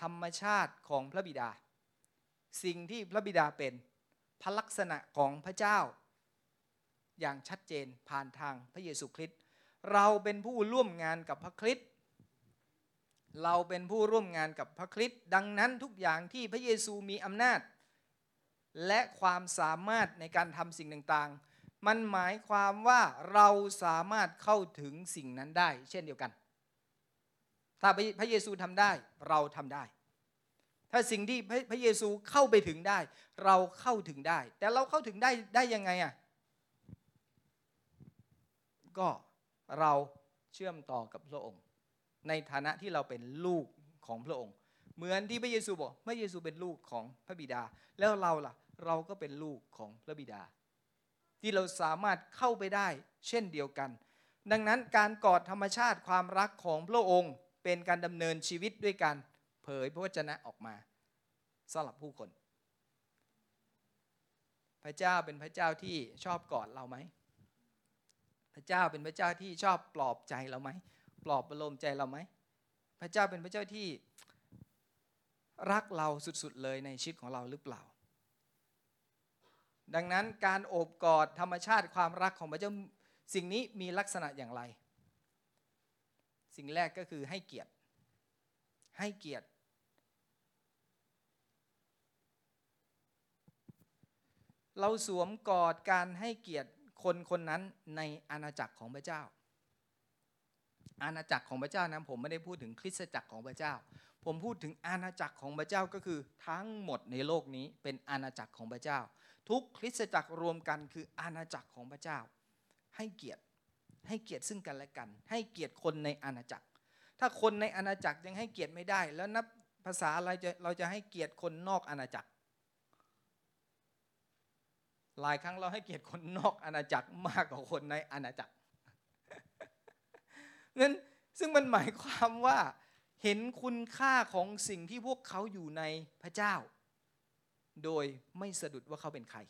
ธรรมชาติของพระบิดา สิ่งที่พระบิดาเป็นพระลักษณะของพระเจ้า อย่างชัดเจนผ่านทางพระเยซูคริสต์เราเป็นผู้ร่วมงานกับพระคริสต์เราเป็นผู้ร่วมงานกับพระคริสต์ดังนั้นทุกอย่างที่พระเยซูมีอำนาจ และความสามารถในการทำสิ่งต่างๆ มันหมายความว่าเราสามารถเข้าถึงสิ่งนั้นได้ เช่นเดียวกัน ถ้าพระเยซูทำได้เราทำได้ ถ้าสิ่งที่พระเยซูเข้าไปถึงได้ เราเข้าถึงได้ แต่เราเข้าถึงได้ได้ยังไงอะก็เราเชื่อมต่อกับพระองค์ ในฐานะที่เราเป็นลูกของพระองค์ เหมือนที่พระเยซูบอกพระเยซูเป็นลูกของพระบิดา แล้วเราล่ะ เราก็เป็นลูกของพระบิดา ที่เราสามารถเข้าไปได้ เช่นเดียวกัน ดังนั้นการกอดธรรมชาติความรักของพระองค์ เป็นการดำเนินชีวิตด้วยการเผยพระวจนะออกมาสำหรับผู้คน พระเจ้าเป็นพระเจ้าที่ชอบกอดเราไหม พระเจ้าเป็นพระเจ้าที่ชอบปลอบใจเราไหม ปลอบประโลมใจเราไหม พระเจ้าเป็นพระเจ้าที่รักเราสุดๆเลยในชีวิตของเราหรือเปล่า ดังนั้นการโอบกอดธรรมชาติความรักของพระเจ้าสิ่งนี้มีลักษณะอย่างไร สิ่งแรกก็คือให้เกียรติ ให้เกียรติ เราสวมกอดการให้เกียรติคนคนนั้นในอาณาจักรของพระเจ้า อาณาจักรของพระเจ้านะผมไม่ได้พูดถึงคริสตจักรของพระเจ้า ผมพูดถึงอาณาจักรของพระเจ้าก็คือทั้งหมดในโลกนี้เป็นอาณาจักรของพระเจ้า ทุกคริสตจักรรวมกันคืออาณาจักรของพระเจ้า ให้เกียรติ ให้เกียรติซึ่งกันและกัน ให้เกียรติคนในอาณาจักร ถ้าคนในอาณาจักรยังให้เกียรติไม่ได้ แล้วนับภาษาอะไรจะเราจะให้เกียรติคนนอกอาณาจักร หลายครั้งเราให้เกียรติคนนอกอาณาจักรมากกว่าคนในอาณาจักรนั้นซึ่งมันหมายความว่าเห็นคุณค่าของสิ่งที่พวกเขาอยู่ในพระเจ้า โดยไม่สะดุดว่าเขาเป็นใคร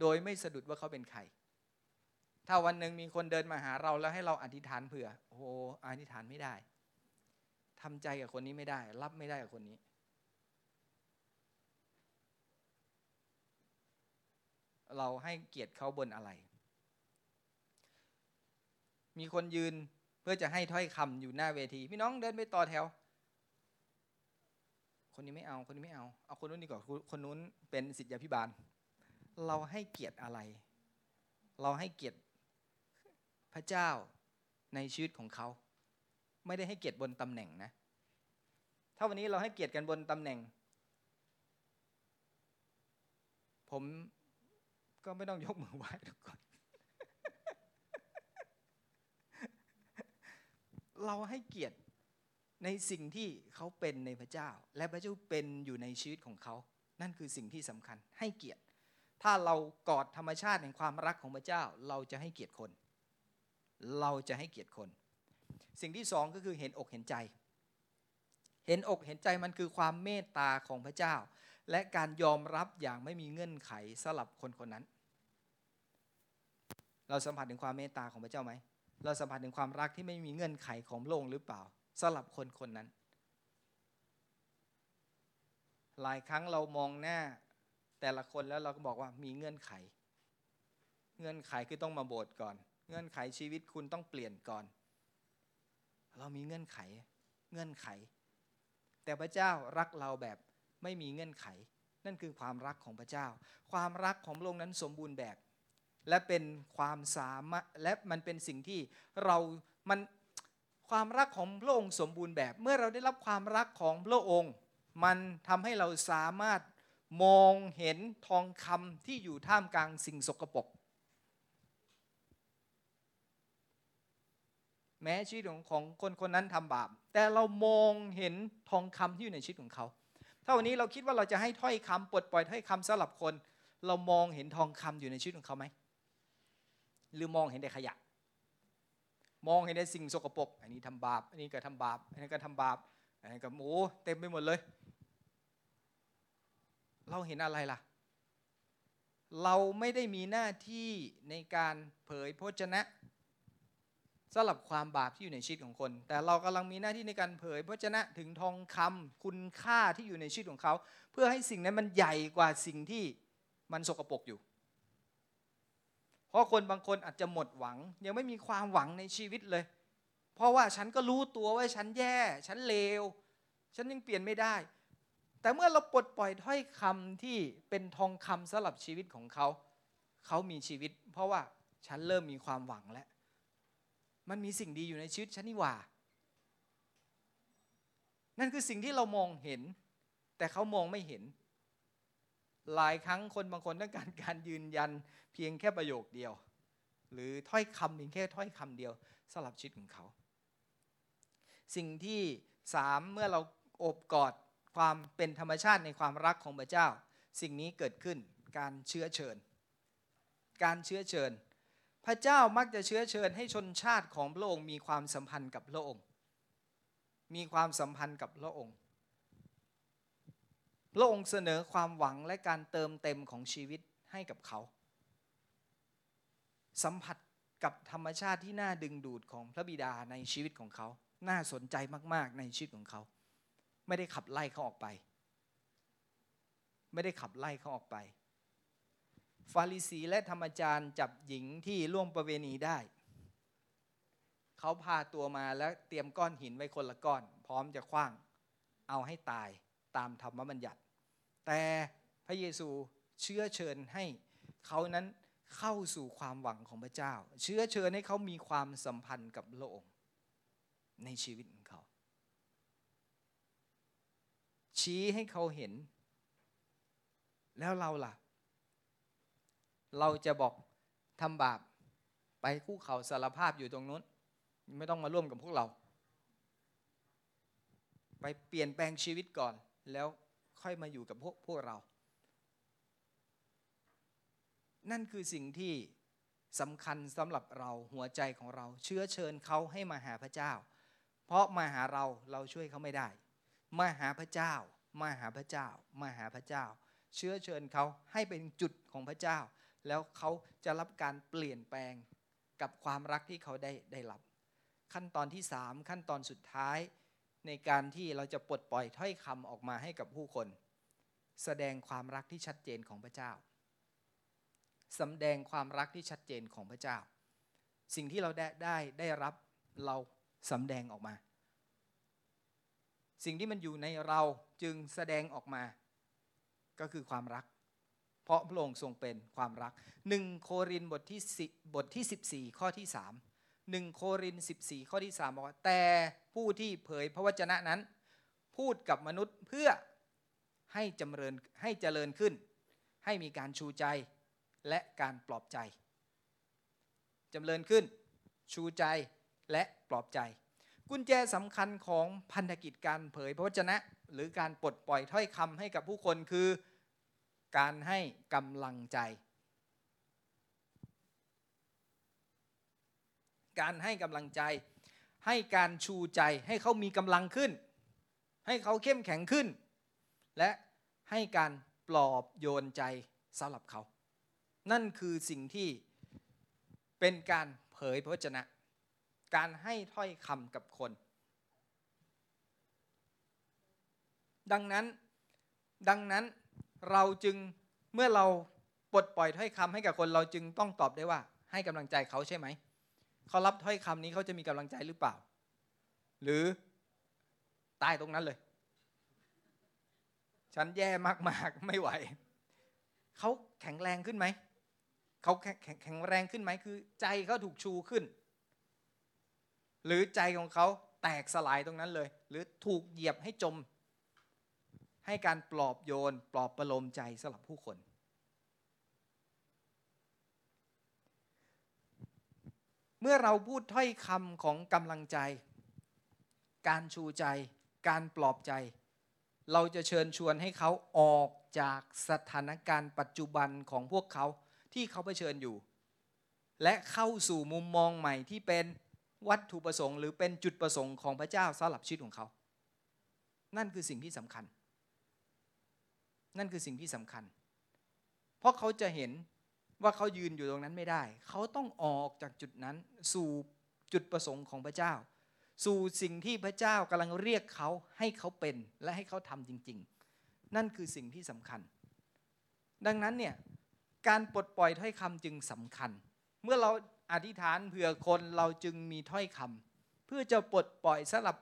โดยไม่สะดุดว่าเขาเป็นใคร ถ้าวันหนึ่งมีคนเดินมาหาเราแล้วให้เราอธิษฐานเผื่อ โอ้โหอธิษฐานไม่ได้ทำใจกับคนนี้ไม่ได้ รับไม่ได้กับคนนี้ เราให้เกียรติเขาบนอะไร มีคนยืนเพื่อจะให้ถ้อยคำอยู่หน้าเวที พี่น้องเดินไปต่อแถว คนนี้ไม่เอา คนนี้ไม่เอา เอาคนนู้นดีกว่า คนนู้นเป็นสิทธิพิบาล เราให้เกียรติอะไร เราให้เกียรติ พระเจ้าในชีวิตของเขา ไม่ได้ให้เกียรติบนตำแหน่งนะ ถ้าวันนี้เราให้เกียรติกันบนตำแหน่ง ผมก็ไม่ต้องยกมือไหว้ทุกคนเราให้เกียรติในสิ่งที่เขาเป็นในพระเจ้า และพระเจ้าเป็นอยู่ในชีวิตของเขา นั่นคือสิ่งที่สำคัญให้เกียรติ ถ้าเรากอดธรรมชาติแห่งความรักของพระเจ้า เราจะให้เกียรติคน เราจะให้เกียรติคน สิ่งที่สองก็คือเห็นอกเห็นใจ เห็นอกเห็นใจมันคือความเมตตาของพระเจ้า และการยอมรับอย่างไม่มีเงื่อนไขสำหรับคนคนนั้น เราสัมผัสถึงความเมตตาของพระเจ้าไหมเราสัมผัสถึงความรักที่ไม่มีเงื่อนไขของโลกหรือเปล่าสำหรับคนคนนั้น หลายครั้งเรามองหน้าแต่ละคนแล้วเราก็บอกว่ามีเงื่อนไข เงื่อนไขคือต้องมาโบสถ์ก่อน เงื่อนไขชีวิตคุณต้องเปลี่ยนก่อน เรามีเงื่อนไข เงื่อนไข แต่พระเจ้ารักเราแบบไม่มีเงื่อนไข นั่นคือความรักของพระเจ้า ความรักของพระองค์นั้นสมบูรณ์แบบ และเป็นความสามารถและมันเป็นสิ่งที่เรามันความรักของพระองค์สมบูรณ์แบบ เมื่อเราได้รับความรักของพระองค์ มันทำให้เราสามารถมองเห็นทองคำที่อยู่ท่ามกลางสิ่งสกปรก แม้ชีวิตของของคนคนนั้นทำบาป แต่เรามองเห็นทองคำที่อยู่ในชีวิตของเขา ถ้าวันนี้เราคิดว่าเราจะให้ถ้อยคำปลดปล่อยถ้อยคำสำหรับคน เรามองเห็นทองคำอยู่ในชีวิตของเขาไหมหรือมองเห็นแต่ขยะ มองเห็นแต่สิ่งสกปรกอันนี้ทำบาป อันนี้ก็ทำบาป อันนี้ก็ทำบาป อันนี้ก็โอ้เต็มไปหมดเลย เราเห็นอะไรล่ะ เราไม่ได้มีหน้าที่ในการเผยพระชนะ สำหรับความบาปที่อยู่ในชีวิตของคน แต่เรากำลังมีหน้าที่ในการเผยพระชนะถึงทองคำคุณค่าที่อยู่ในชีวิตของเขา เพื่อให้สิ่งนั้นมันใหญ่กว่าสิ่งที่มันสกปรกอยู่ เพราะคนบางคนอาจจะหมดหวัง ยังไม่มีความหวังในชีวิตเลย เพราะว่าฉันก็รู้ตัวว่าฉันแย่ ฉันเลว ฉันยังเปลี่ยนไม่ได้ แต่เมื่อเราปลดปล่อยถ้อยคำที่เป็นทองคำสำหรับชีวิตของเขา เขามีชีวิต เพราะว่าฉันเริ่มมีความหวังแล้ว มันมีสิ่งดีอยู่ในชีวิตฉันนี่หว่า นั่นคือสิ่งที่เรามองเห็น แต่เขามองไม่เห็น หลายครั้งคนบางคนต้องการการยืนยันเพียงแค่ประโยคเดียว หรือถ้อยคำเพียงแค่ถ้อยคำเดียวสำหรับชีวิตของเขา สิ่งที่สามเมื่อเราอบกอดความเป็นธรรมชาติในความรักของพระเจ้า สิ่งนี้เกิดขึ้นการเชื้อเชิญ การเชื้อเชิญ พระเจ้ามักจะเชื้อเชิญให้ชนชาติของพระองค์มีความสัมพันธ์กับพระองค์ มีความสัมพันธ์กับพระองค์พระองค์เสนอความหวังและการเติมเต็มของชีวิตให้กับเขา สัมผัสกับธรรมชาติที่น่าดึงดูดของพระบิดาในชีวิตของเขา น่าสนใจมาก ๆ ในชีวิตของเขา ไม่ได้ขับไล่เขาออกไป ไม่ได้ขับไล่เขาออกไป ฟาริสีและธรรมจารย์จับหญิงที่ล่วงประเวณีได้ เขาพาตัวมาแล้วเตรียมก้อนหินไว้คนละก้อน พร้อมจะคว้าง เอาให้ตายตามธรรมบัญญัติ แต่พระเยซูเชื้อเชิญให้เขานั้นเข้าสู่ความหวังของพระเจ้า เชื้อเชิญให้เขามีความสัมพันธ์กับพระองค์ในชีวิตของเขา ชี้ให้เขาเห็น แล้วเราล่ะ เราจะบอกทำบาปไปคู่เขาสารภาพอยู่ตรงนู้น ไม่ต้องมาร่วมกับพวกเรา ไปเปลี่ยนแปลงชีวิตก่อน แล้วค่อยมาอยู่กับพวกพวกเรา นั่นคือสิ่งที่สำคัญสำหรับเราหัวใจของเรา เชื้อเชิญเขาให้มาหาพระเจ้า เพราะมาหาเราเราช่วยเขาไม่ได้ มาหาพระเจ้า มาหาพระเจ้า มาหาพระเจ้า เชื้อเชิญเขาให้เป็นจุดของพระเจ้า แล้วเขาจะรับการเปลี่ยนแปลงกับความรักที่เขาได้ได้รับ ขั้นตอนที่สามขั้นตอนสุดท้าย ในการที่เราจะปลดปล่อยถ้อยคำออกมาให้กับผู้คน แสดงความรักที่ชัดเจนของพระเจ้าสำแดงความรักที่ชัดเจนของพระเจ้า สิ่งที่เราได้ได้ได้รับเราสำแดงออกมา สิ่งที่มันอยู่ในเราจึงแสดงออกมา ก็คือความรัก เพราะพระองค์ทรงเป็นความรักหนึ่งโครินบทที่บทที่ 14 ข้อที่3หนึ่งโคริน 14 ข้อที่ 3 บอกว่า แต่ผู้ที่เผยพระวจนะนั้น พูดกับมนุษย์เพื่อให้จำเริญให้เจริญขึ้น ให้มีการชูใจและการปลอบใจจำเริญขึ้น ชูใจและปลอบใจ กุญแจสำคัญของพันธกิจการเผยพระวจนะ หรือการปลดปล่อยถ้อยคำให้กับผู้คนคือ การให้กำลังใจ การให้กำลังใจ ให้การชูใจ ให้เขามีกำลังขึ้น ให้เขาเข้มแข็งขึ้น และให้การปลอบโยนใจสำหรับเขา นั่นคือสิ่งที่เป็นการเผยพระวจนะ การให้ถ้อยคำกับคน ดังนั้น ดังนั้น เราจึงเมื่อเราปลดปล่อยถ้อยคำให้กับคนเราจึงต้องตอบได้ว่า ให้กำลังใจเขาใช่ไหมเขารับถ้อยคำนี้เขาจะมีกำลังใจหรือเปล่า หรือตายตรงนั้นเลย ฉันแย่มากๆไม่ไหวเขาแข็งแรงขึ้นไหมเขาแข็งแข็งแรงขึ้นไหมคือ ใจเขาถูกชูขึ้น หรือใจของเขาแตกสลายตรงนั้นเลย หรือถูกเหยียบให้จม ให้การปลอบโยน ปลอบประโลมใจสำหรับผู้คน เมื่อเราพูดถ้อยคำของกำลังใจ การชูใจ การปลอบใจ เราจะเชิญชวนให้เขาออกจากสถานการณ์ปัจจุบันของพวกเขาที่เขาเผชิญอยู่ และเข้าสู่มุมมองใหม่ที่เป็นวัตถุประสงค์ หรือเป็นจุดประสงค์ของพระเจ้าสำหรับชีวิตของเขา นั่นคือสิ่งที่สำคัญ นั่นคือสิ่งที่สำคัญ เพราะเขาจะเห็นว่าเขายืนอยู่ตรงนั้นไม่ได้ เขาต้องออกจากจุดนั้นสู่จุดประสงค์ของพระเจ้า สู่สิ่งที่พระเจ้ากำลังเรียกเขาให้เขาเป็นและให้เขาทำจริง ๆ นั่นคือสิ่งที่สำคัญ ดังนั้นเนี่ยการปลดปล่อยถ้อยคำจึงสำคัญ เมื่อเราอธิษฐานเผื่อคนเราจึงมีถ้อยคำเพื่อจะปลดปล่อยสลับ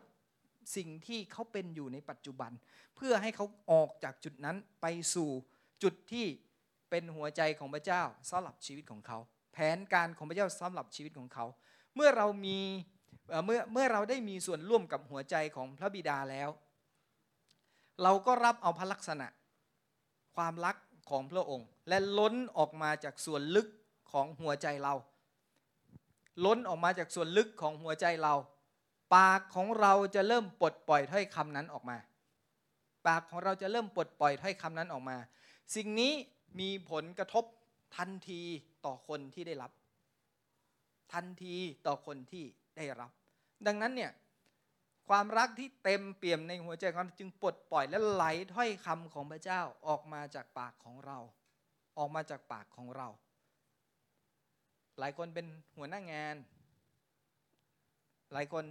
สิ่งที่เขาเป็นอยู่ในปัจจุบัน เพื่อให้เขาออกจากจุดนั้นไปสู่จุดที่เป็นหัวใจของพระเจ้าสำหรับชีวิตของเขา แผนการของพระเจ้าสำหรับชีวิตของเขา เมื่อเรามีเมื่อเมื่อเราได้มีส่วนร่วมกับหัวใจของพระบิดาแล้ว เราก็รับเอาพระลักษณะ ความรักของพระองค์ และล้นออกมาจากส่วนลึกของหัวใจเรา ล้นออกมาจากส่วนลึกของหัวใจเรา ปากของเราจะเริ่มปลดปล่อยถ้อยคำนั้นออกมา ปากของเราจะเริ่มปลดปล่อยถ้อยคำนั้นออกมา สิ่งนี้มีผลกระทบทันทีต่อคนที่ได้รับ ทันทีต่อคนที่ได้รับ ดังนั้นเนี่ยความรักที่เต็มเปี่ยมในหัวใจของเราจึงปลดปล่อยและไหลถ้อยคำของพระเจ้าออกมาจากปากของเรา ออกมาจากปากของเรา หลายคนเป็นหัวหน้างาน หลายคน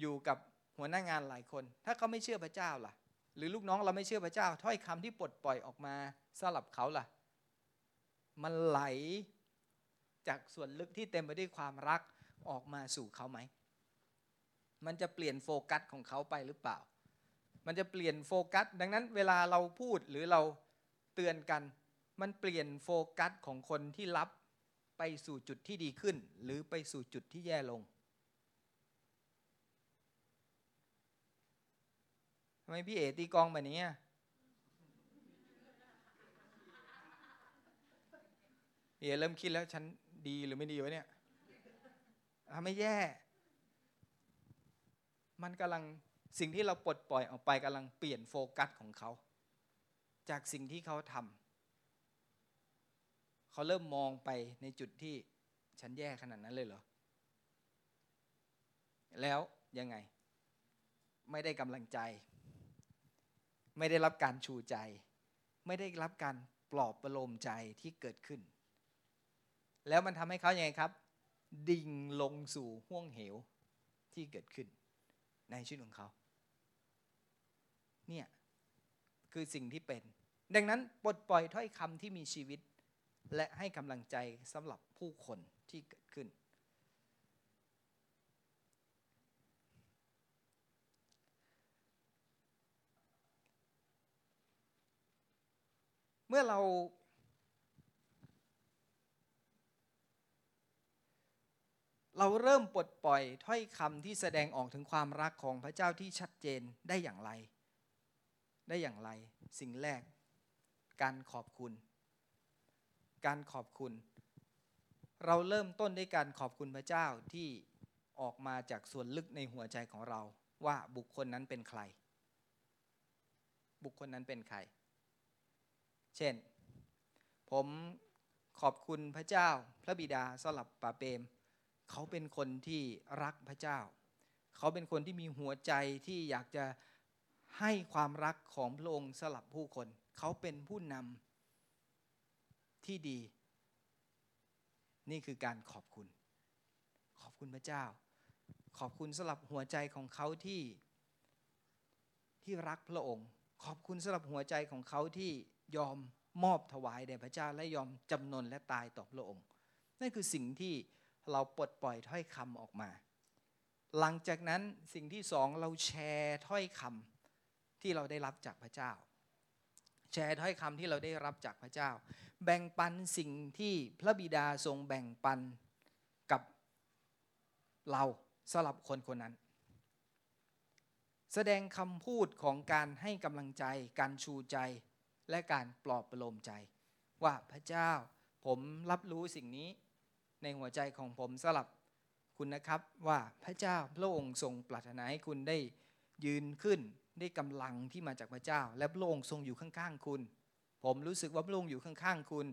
อยู่กับหัวหน้างานหลายคน ถ้าเขาไม่เชื่อพระเจ้าล่ะ หรือลูกน้องเราไม่เชื่อพระเจ้า ถ้อยคำที่ปลดปล่อยออกมาสำหรับเขาล่ะ มันไหลจากส่วนลึกที่เต็มไปด้วยความรักออกมาสู่เขาไหม มันจะเปลี่ยนโฟกัสของเขาไปหรือเปล่า มันจะเปลี่ยนโฟกัส ดังนั้นเวลาเราพูดหรือเราเตือนกัน มันเปลี่ยนโฟกัสของคนที่รับไปสู่จุดที่ดีขึ้น หรือไปสู่จุดที่แย่ลงทำ ไมพี่เอตีกองแบบนี้เอเริ่มคิดแล้วฉันดีหรือไม่ดีวะเนี่ยทำไม่แย่ มันกำลังสิ่งที่เราปลดปล่อยออกไปกำลังเปลี่ยนโฟกัสของเขา จากสิ่งที่เขาทำเขาเริ่มมองไปในจุดที่ฉันแย่ขนาดนั้นเลยเหรอ แล้วยังไง ไม่ได้กำลังใจ ไม่ได้รับการชูใจ ไม่ได้รับการปลอบประโลมใจที่เกิดขึ้น แล้วมันทำให้เขายัางไงครับ ดิ่งลงสู่ห่วงเหวที่เกิดขึ้น ในชีวิตของเขา เนี่ย คือสิ่งที่เป็น ดังนั้นปลดปล่อยถ้อยคำที่มีชีวิต และให้กำลังใจสำหรับผู้คนที่เกิดขึ้น เมื่อเราเราเริ่มปลดปล่อยถ้อยคำที่แสดงออกถึงความรักของพระเจ้าที่ชัดเจนได้อย่างไร ได้อย่างไร สิ่งแรก การขอบคุณ การขอบคุณ เราเริ่มต้นด้วยการขอบคุณพระเจ้าที่ออกมาจากส่วนลึกในหัวใจของเรา ว่าบุคคลนั้นเป็นใคร บุคคลนั้นเป็นใคร เช่น ผมขอบคุณพระเจ้าพระบิดาสลับป่าเปรมเขาเป็นคนที่รักพระเจ้า เขาเป็นคนที่มีหัวใจที่อยากจะให้ความรักของพระองค์สลับผู้คน เขาเป็นผู้นำที่ดี นี่คือการขอบคุณ ขอบคุณพระเจ้า ขอบคุณสลับหัวใจของเขาที่ที่รักพระองค์ ขอบคุณสำหรับหัวใจของเขาที่ ยอมมอบถวายแด่พระเจ้าและยอมจำนนและตายต่อพระองค์ นั่นคือสิ่งที่เราปลดปล่อยถ้อยคำออกมา หลังจากนั้นสิ่งที่สองเราแชร์ถ้อยคำที่เราได้รับจากพระเจ้า แชร์ถ้อยคำที่เราได้รับจากพระเจ้า แบ่งปันสิ่งที่พระบิดาทรงแบ่งปันกับเราสำหรับคนคนนั้น แสดงคำพูดของการให้กำลังใจ การชูใจ และการปลอบประโลมใจ ว่าพระเจ้าผมรับรู้สิ่งนี้ในหัวใจของผมสำหรับคุณนะครับว่าพระเจ้าพระองค์ทรงปรารถนาให้คุณได้ยืนขึ้นได้กำลังที่มาจากพระเจ้า และพระองค์ทรงอยู่ข้างๆคุณ ผมรู้สึกว่าพระองค์อยู่ข้างๆคุณ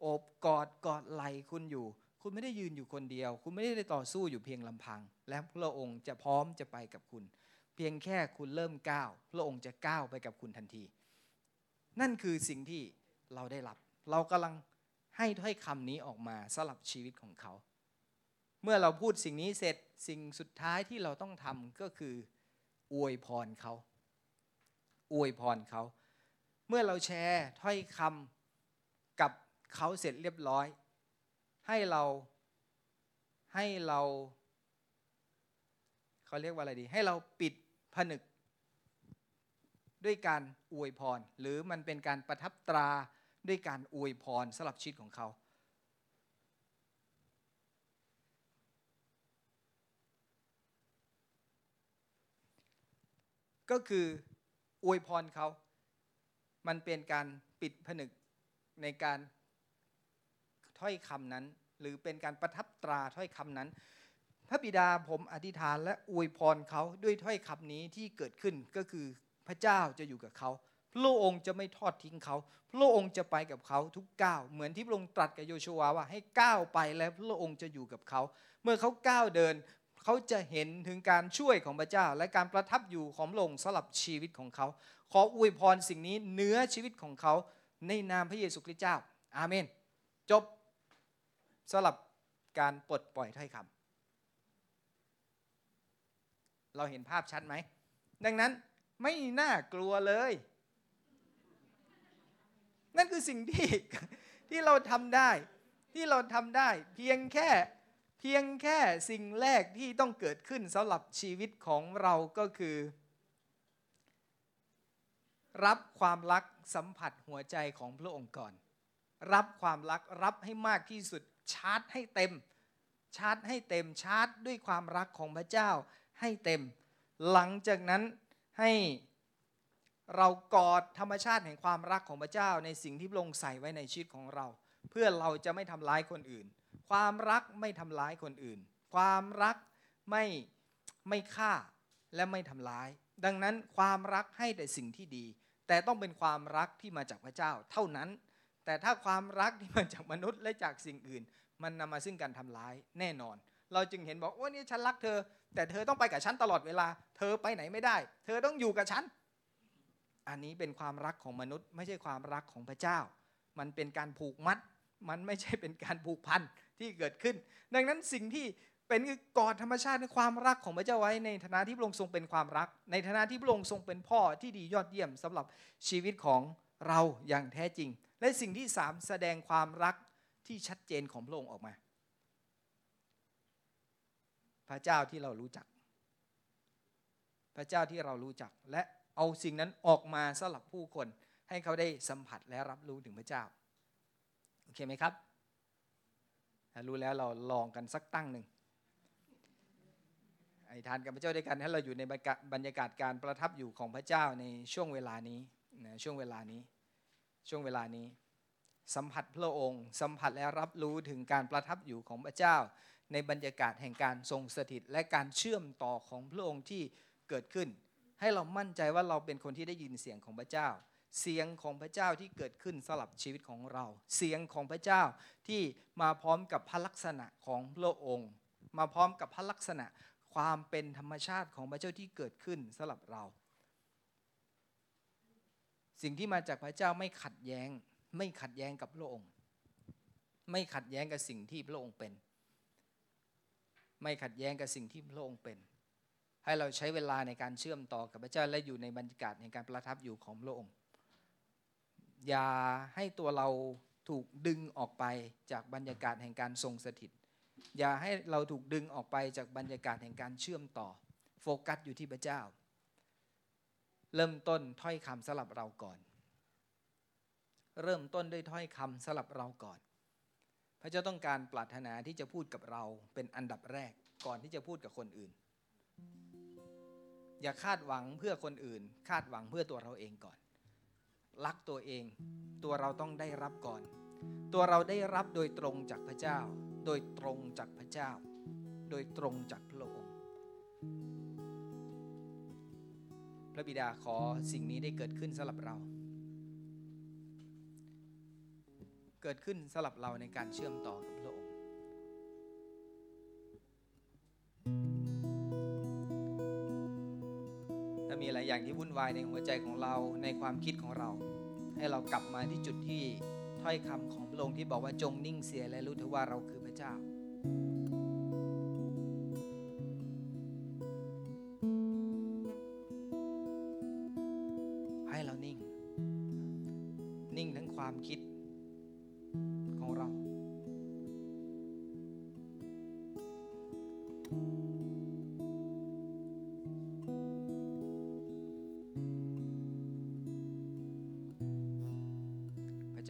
โอบกอดกอดไหลคุณอยู่ คุณไม่ได้ยืนอยู่คนเดียว คุณไม่ได้ต่อสู้อยู่เพียงลำพัง และพระองค์จะพร้อมจะไปกับคุณ เพียงแค่คุณเริ่มก้าวพระองค์จะก้าวไปกับคุณทันที นั่นคือสิ่งที่เราได้รับ เรากำลังให้ถ้อยคำนี้ออกมาสลับชีวิตของเขา เมื่อเราพูดสิ่งนี้เสร็จสิ่งสุดท้ายที่เราต้องทำก็คือ อวยพรเขา อวยพรเขา เมื่อเราแชร์ถ้อยคำกับเขาเสร็จเรียบร้อย ให้เราให้เราเขาเรียกว่าอะไรดี ให้เราปิดผนึก ด้วยการอวยพร หรือมันเป็นการประทับตราด้วยการอวยพรสำหรับชีวิตของเขาก็คืออวยพรเขา มันเป็นการปิดผนึกในการถ้อยคำนั้น หรือเป็นการประทับตราถ้อยคำนั้น พระบิดาผมอธิษฐานและอวยพรเขาด้วยถ้อยคำนี้ที่เกิดขึ้นก็คือ พระเจ้าจะอยู่กับเขา พระองค์จะไม่ทอดทิ้งเขา พระองค์จะไปกับเขาทุกก้าว เหมือนที่พระองค์ตรัสกับโยชัวว่าให้ก้าวไปแล้วพระองค์จะอยู่กับเขา เมื่อเขาก้าวเดินเขาจะเห็นถึงการช่วยของพระเจ้า และการประทับอยู่ของพระองค์สำหรับชีวิตของเขา ขออวยพรสิ่งนี้เนื้อชีวิตของเขาในนามพระเยซูคริสต์เจ้า อาเมน จบสำหรับการปลดปล่อยถ้อยคำเราเห็นภาพชัดไหม ดังนั้น ไม่น่ากลัวเลย นั่นคือสิ่งที่ที่เราทำได้ ที่เราทำได้ เพียงแค่เพียงแค่สิ่งแรกที่ต้องเกิดขึ้นสำหรับชีวิตของเราก็คือ รับความรักสัมผัสหัวใจของพระองค์ก่อน รับความรักรับให้มากที่สุดชาร์จให้เต็ม ชาร์จให้เต็มชาร์จด้วยความรักของพระเจ้าให้เต็ม หลังจากนั้น ให้เรากอดธรรมชาติแห่งความรักของพระเจ้าในสิ่งที่พระองค์ใส่ไว้ในชีวิตของเรา เพื่อเราจะไม่ทำร้ายคนอื่น ความรักไม่ทำร้ายคนอื่น ความรักไม่ไม่ฆ่าและไม่ทำร้าย ดังนั้นความรักให้แต่สิ่งที่ดี แต่ต้องเป็นความรักที่มาจากพระเจ้าเท่านั้น แต่ถ้าความรักที่มาจากมนุษย์และจากสิ่งอื่น มันนำมาซึ่งการทำร้ายแน่นอน เราจึงเห็นบอกว่านี่ฉันรักเธอ แต่เธอต้องไปกับฉันตลอดเวลา เธอไปไหนไม่ได้ เธอต้องอยู่กับฉัน อันนี้เป็นความรักของมนุษย์ ไม่ใช่ความรักของพระเจ้า มันเป็นการผูกมัด มันไม่ใช่เป็นการผูกพันที่เกิดขึ้น ดังนั้นสิ่งที่เป็นกอดธรรมชาติในความรักของพระเจ้าไว้ ในฐานะที่พระองค์ทรงเป็นความรัก ในฐานะที่พระองค์ทรงเป็นพ่อที่ดียอดเยี่ยมสำหรับชีวิตของเราอย่างแท้จริง และสิ่งที่สามแสดงความรักที่ชัดเจนของพระองค์ออกมา ระเจ้าที่เรารู้จัก พระเจ้าที่เรารู้จัก และเอาสิ่งนั้นออกมาสำหรับผู้คน ให้เขาได้สัมผัสและรับรู้ถึงพระเจ้าโอเคไหมครับรู้แล้วเราลองกันสักตั้งหนึ่งไอ้ทานกับพระเจ้าด้วยกันให้เราอยู่ในบรรยากาศการประทับอยู่ของพระเจ้าในช่วงเวลานี้นะช่วงเวลานี้ ช่วงเวลานี้ สัมผัสพระองค์ สัมผัสและรับรู้ถึงการประทับอยู่ของพระเจ้า ในบรรยากาศแห่งการทรงสถิต และการเชื่อมต่อของพระองค์ที่เกิดขึ้น ให้เรามั่นใจว่าเราเป็นคนที่ได้ยินเสียงของพระเจ้า เสียงของพระเจ้าที่เกิดขึ้นสลับชีวิตของเรา เสียงของพระเจ้าที่มาพร้อมกับพระลักษณะของพระองค์ มาพร้อมกับพระลักษณะความเป็นธรรมชาติของพระเจ้าที่เกิดขึ้นสลับเรา สิ่งที่มาจากพระเจ้าไม่ขัดแย้ง ไม่ขัดแย้งกับพระองค์ ไม่ขัดแย้งกับสิ่งที่พระองค์เป็น ไม่ขัดแย้งกับสิ่งที่พระองค์เป็น ให้เราใช้เวลาในการเชื่อมต่อกับพระเจ้าและอยู่ในบรรยากาศในการประทับอยู่ของพระองค์ อย่าให้ตัวเราถูกดึงออกไปจากบรรยากาศแห่งการทรงสถิต อย่าให้เราถูกดึงออกไปจากบรรยากาศแห่งการเชื่อมต่อ โฟกัสอยู่ที่พระเจ้า เริ่มต้นถ้อยคำสลับเราก่อน เริ่มต้นด้วยถ้อยคำสลับเราก่อน พระเจ้าต้องการปรารถนาที่จะพูดกับเราเป็นอันดับแรกก่อนที่จะพูดกับคนอื่น อย่าคาดหวังเพื่อคนอื่น คาดหวังเพื่อตัวเราเองก่อน รักตัวเอง ตัวเราต้องได้รับก่อน ตัวเราได้รับโดยตรงจากพระเจ้า โดยตรงจากพระเจ้า โดยตรงจากพระองค์พระบิดาขอสิ่งนี้ได้เกิดขึ้นสำหรับเรา เกิดขึ้นสำหรับเราในการเชื่อมต่อกับพระองค์ ถ้ามีหลายอย่างที่วุ่นวายในหัวใจของเราในความคิดของเรา ให้เรากลับมาที่จุดที่ถ้อยคำของพระองค์ที่บอกว่าจงนิ่งเสียและรู้เถอะว่าเราคือพระเจ้า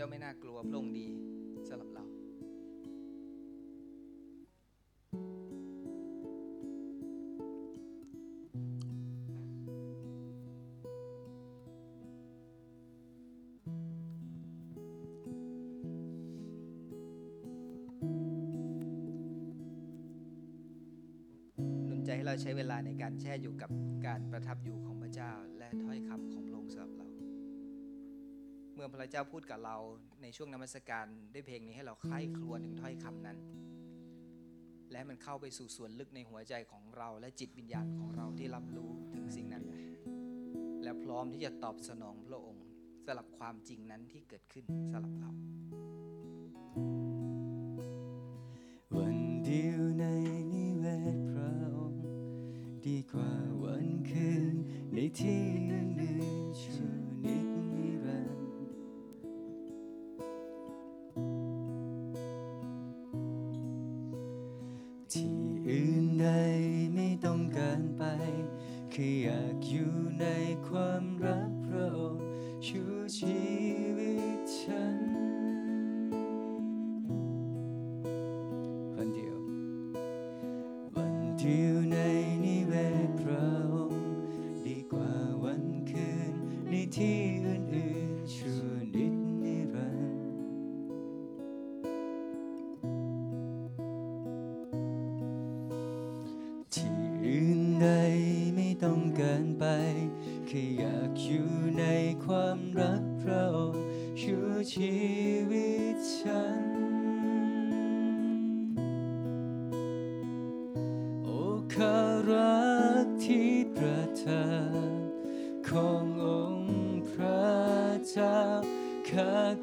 จ้าไม่น่ากลัวพระองค์ดีสำหรับเรา หนุนใจให้เราใช้เวลาในการแช่อยู่กับการประทับอยู่ของพระเจ้าและถ้อยคำของ มื่อพระเจ้าพูดกับเราในช่วงนมัสการด้วยเพลงนี้ให้เราใคร่ครวญถึงถ้อยคำนั้น และมันเข้าไปสู่ส่วนลึกในหัวใจของเรา และจิตวิญญาณของเราที่รับรู้ถึงสิ่งนั้น และพร้อมที่จะตอบสนองพระองค์สำหรับความจริงนั้นที่เกิดขึ้นสำหรับเรา วันเดียวในนิเวศพระองค์ ดีกว่าวันคืนในที่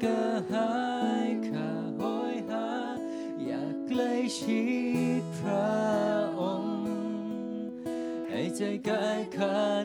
ข้าก็หายข้าโหยหา อยากใกล้ชิดพระองค์ ให้ใจกายขา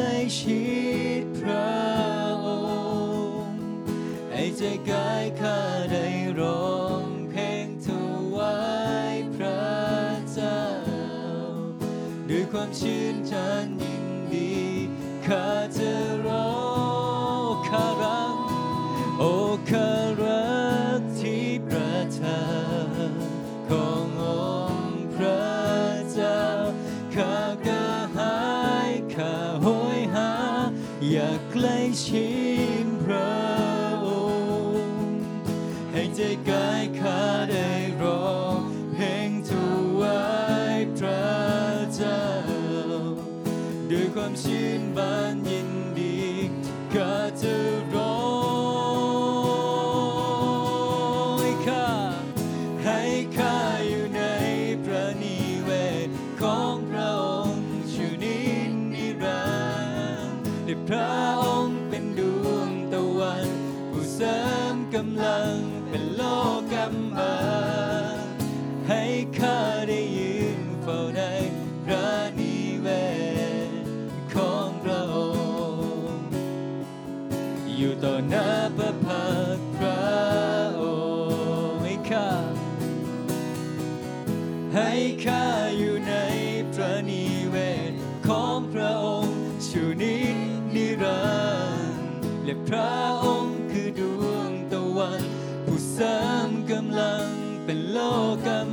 ใลชิดพระองค์ ให้ใจกายข้าได้ร้องเพลงถวายพระเจ้า ด้วยความชื่นชม น้าพระพักพระองค์ให้ข้า ให้ข้าอยู่ในพระนิเวศของพระองค์ชูนิดนิรันดร์และพระองค์คือดวงตะวัน ผู้เสริมกำลังเป็นโลกำ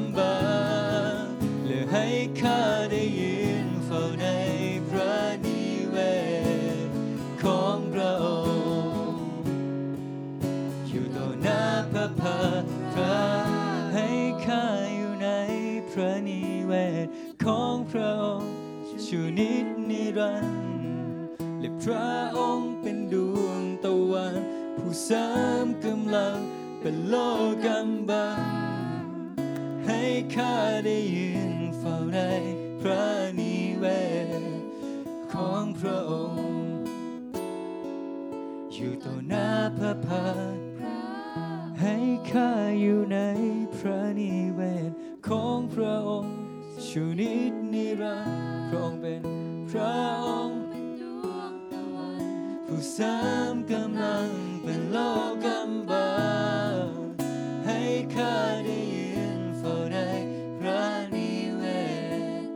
นิดนิรันดร์และพระองค์เป็นดวงตะวัน ผู้เสริมกำลังเป็นโลกำบัง ให้ข้าได้ยืนเฝ้าในพระนิเวศของพระองค์ อยู่ต่อหน้าพระพักตร์ให้ข้าอยู่ในพระนิเวศของพระองค์ชูนิดนิรันดร์ พระองค์เป็นพระองค์ดวงตะวันผู้สามกำลังเป็นโลกกำบังให้ข้าได้ยืนเฝ้าในพระนิเวศ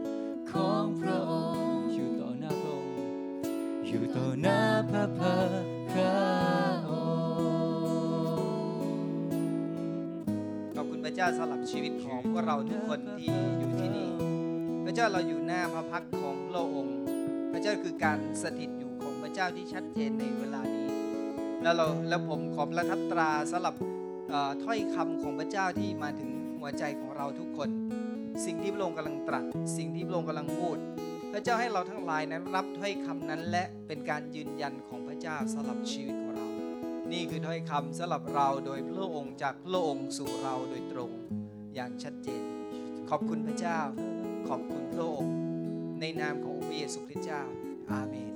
ของพระองค์อยู่ต่อหน้าพระองค์อยู่ต่อหน้าพระพักพระองค์ขอบคุณพระเจ้าสำหรับชีวิตของพวกเราทุกคนที่อยู่ที่นี่ พระเจ้าเราอยู่หน้าพระพักของพระองค์ พระเจ้าคือการสถิตอยู่ของพระเจ้าที่ชัดเจนในเวลานี้ แล้วเราแล้วผมขอประทับตราสำหรับถ้อยคำของพระเจ้าที่มาถึงหัวใจของเราทุกคน สิ่งที่พระองค์กำลังตรัส สิ่งที่พระองค์กำลังพูด พระเจ้าให้เราทั้งหลายนั้นรับถ้อยคำนั้นและเป็นการยืนยันของพระเจ้าสำหรับชีวิตของเรา นี่คือถ้อยคำสำหรับเราโดยพระองค์จากพระองค์สู่เราโดยตรงอย่างชัดเจน ขอบคุณพระเจ้า ขอบคุณพระองค์ในนามขององค์พระเยซูคริสต์เจ้า อาเมน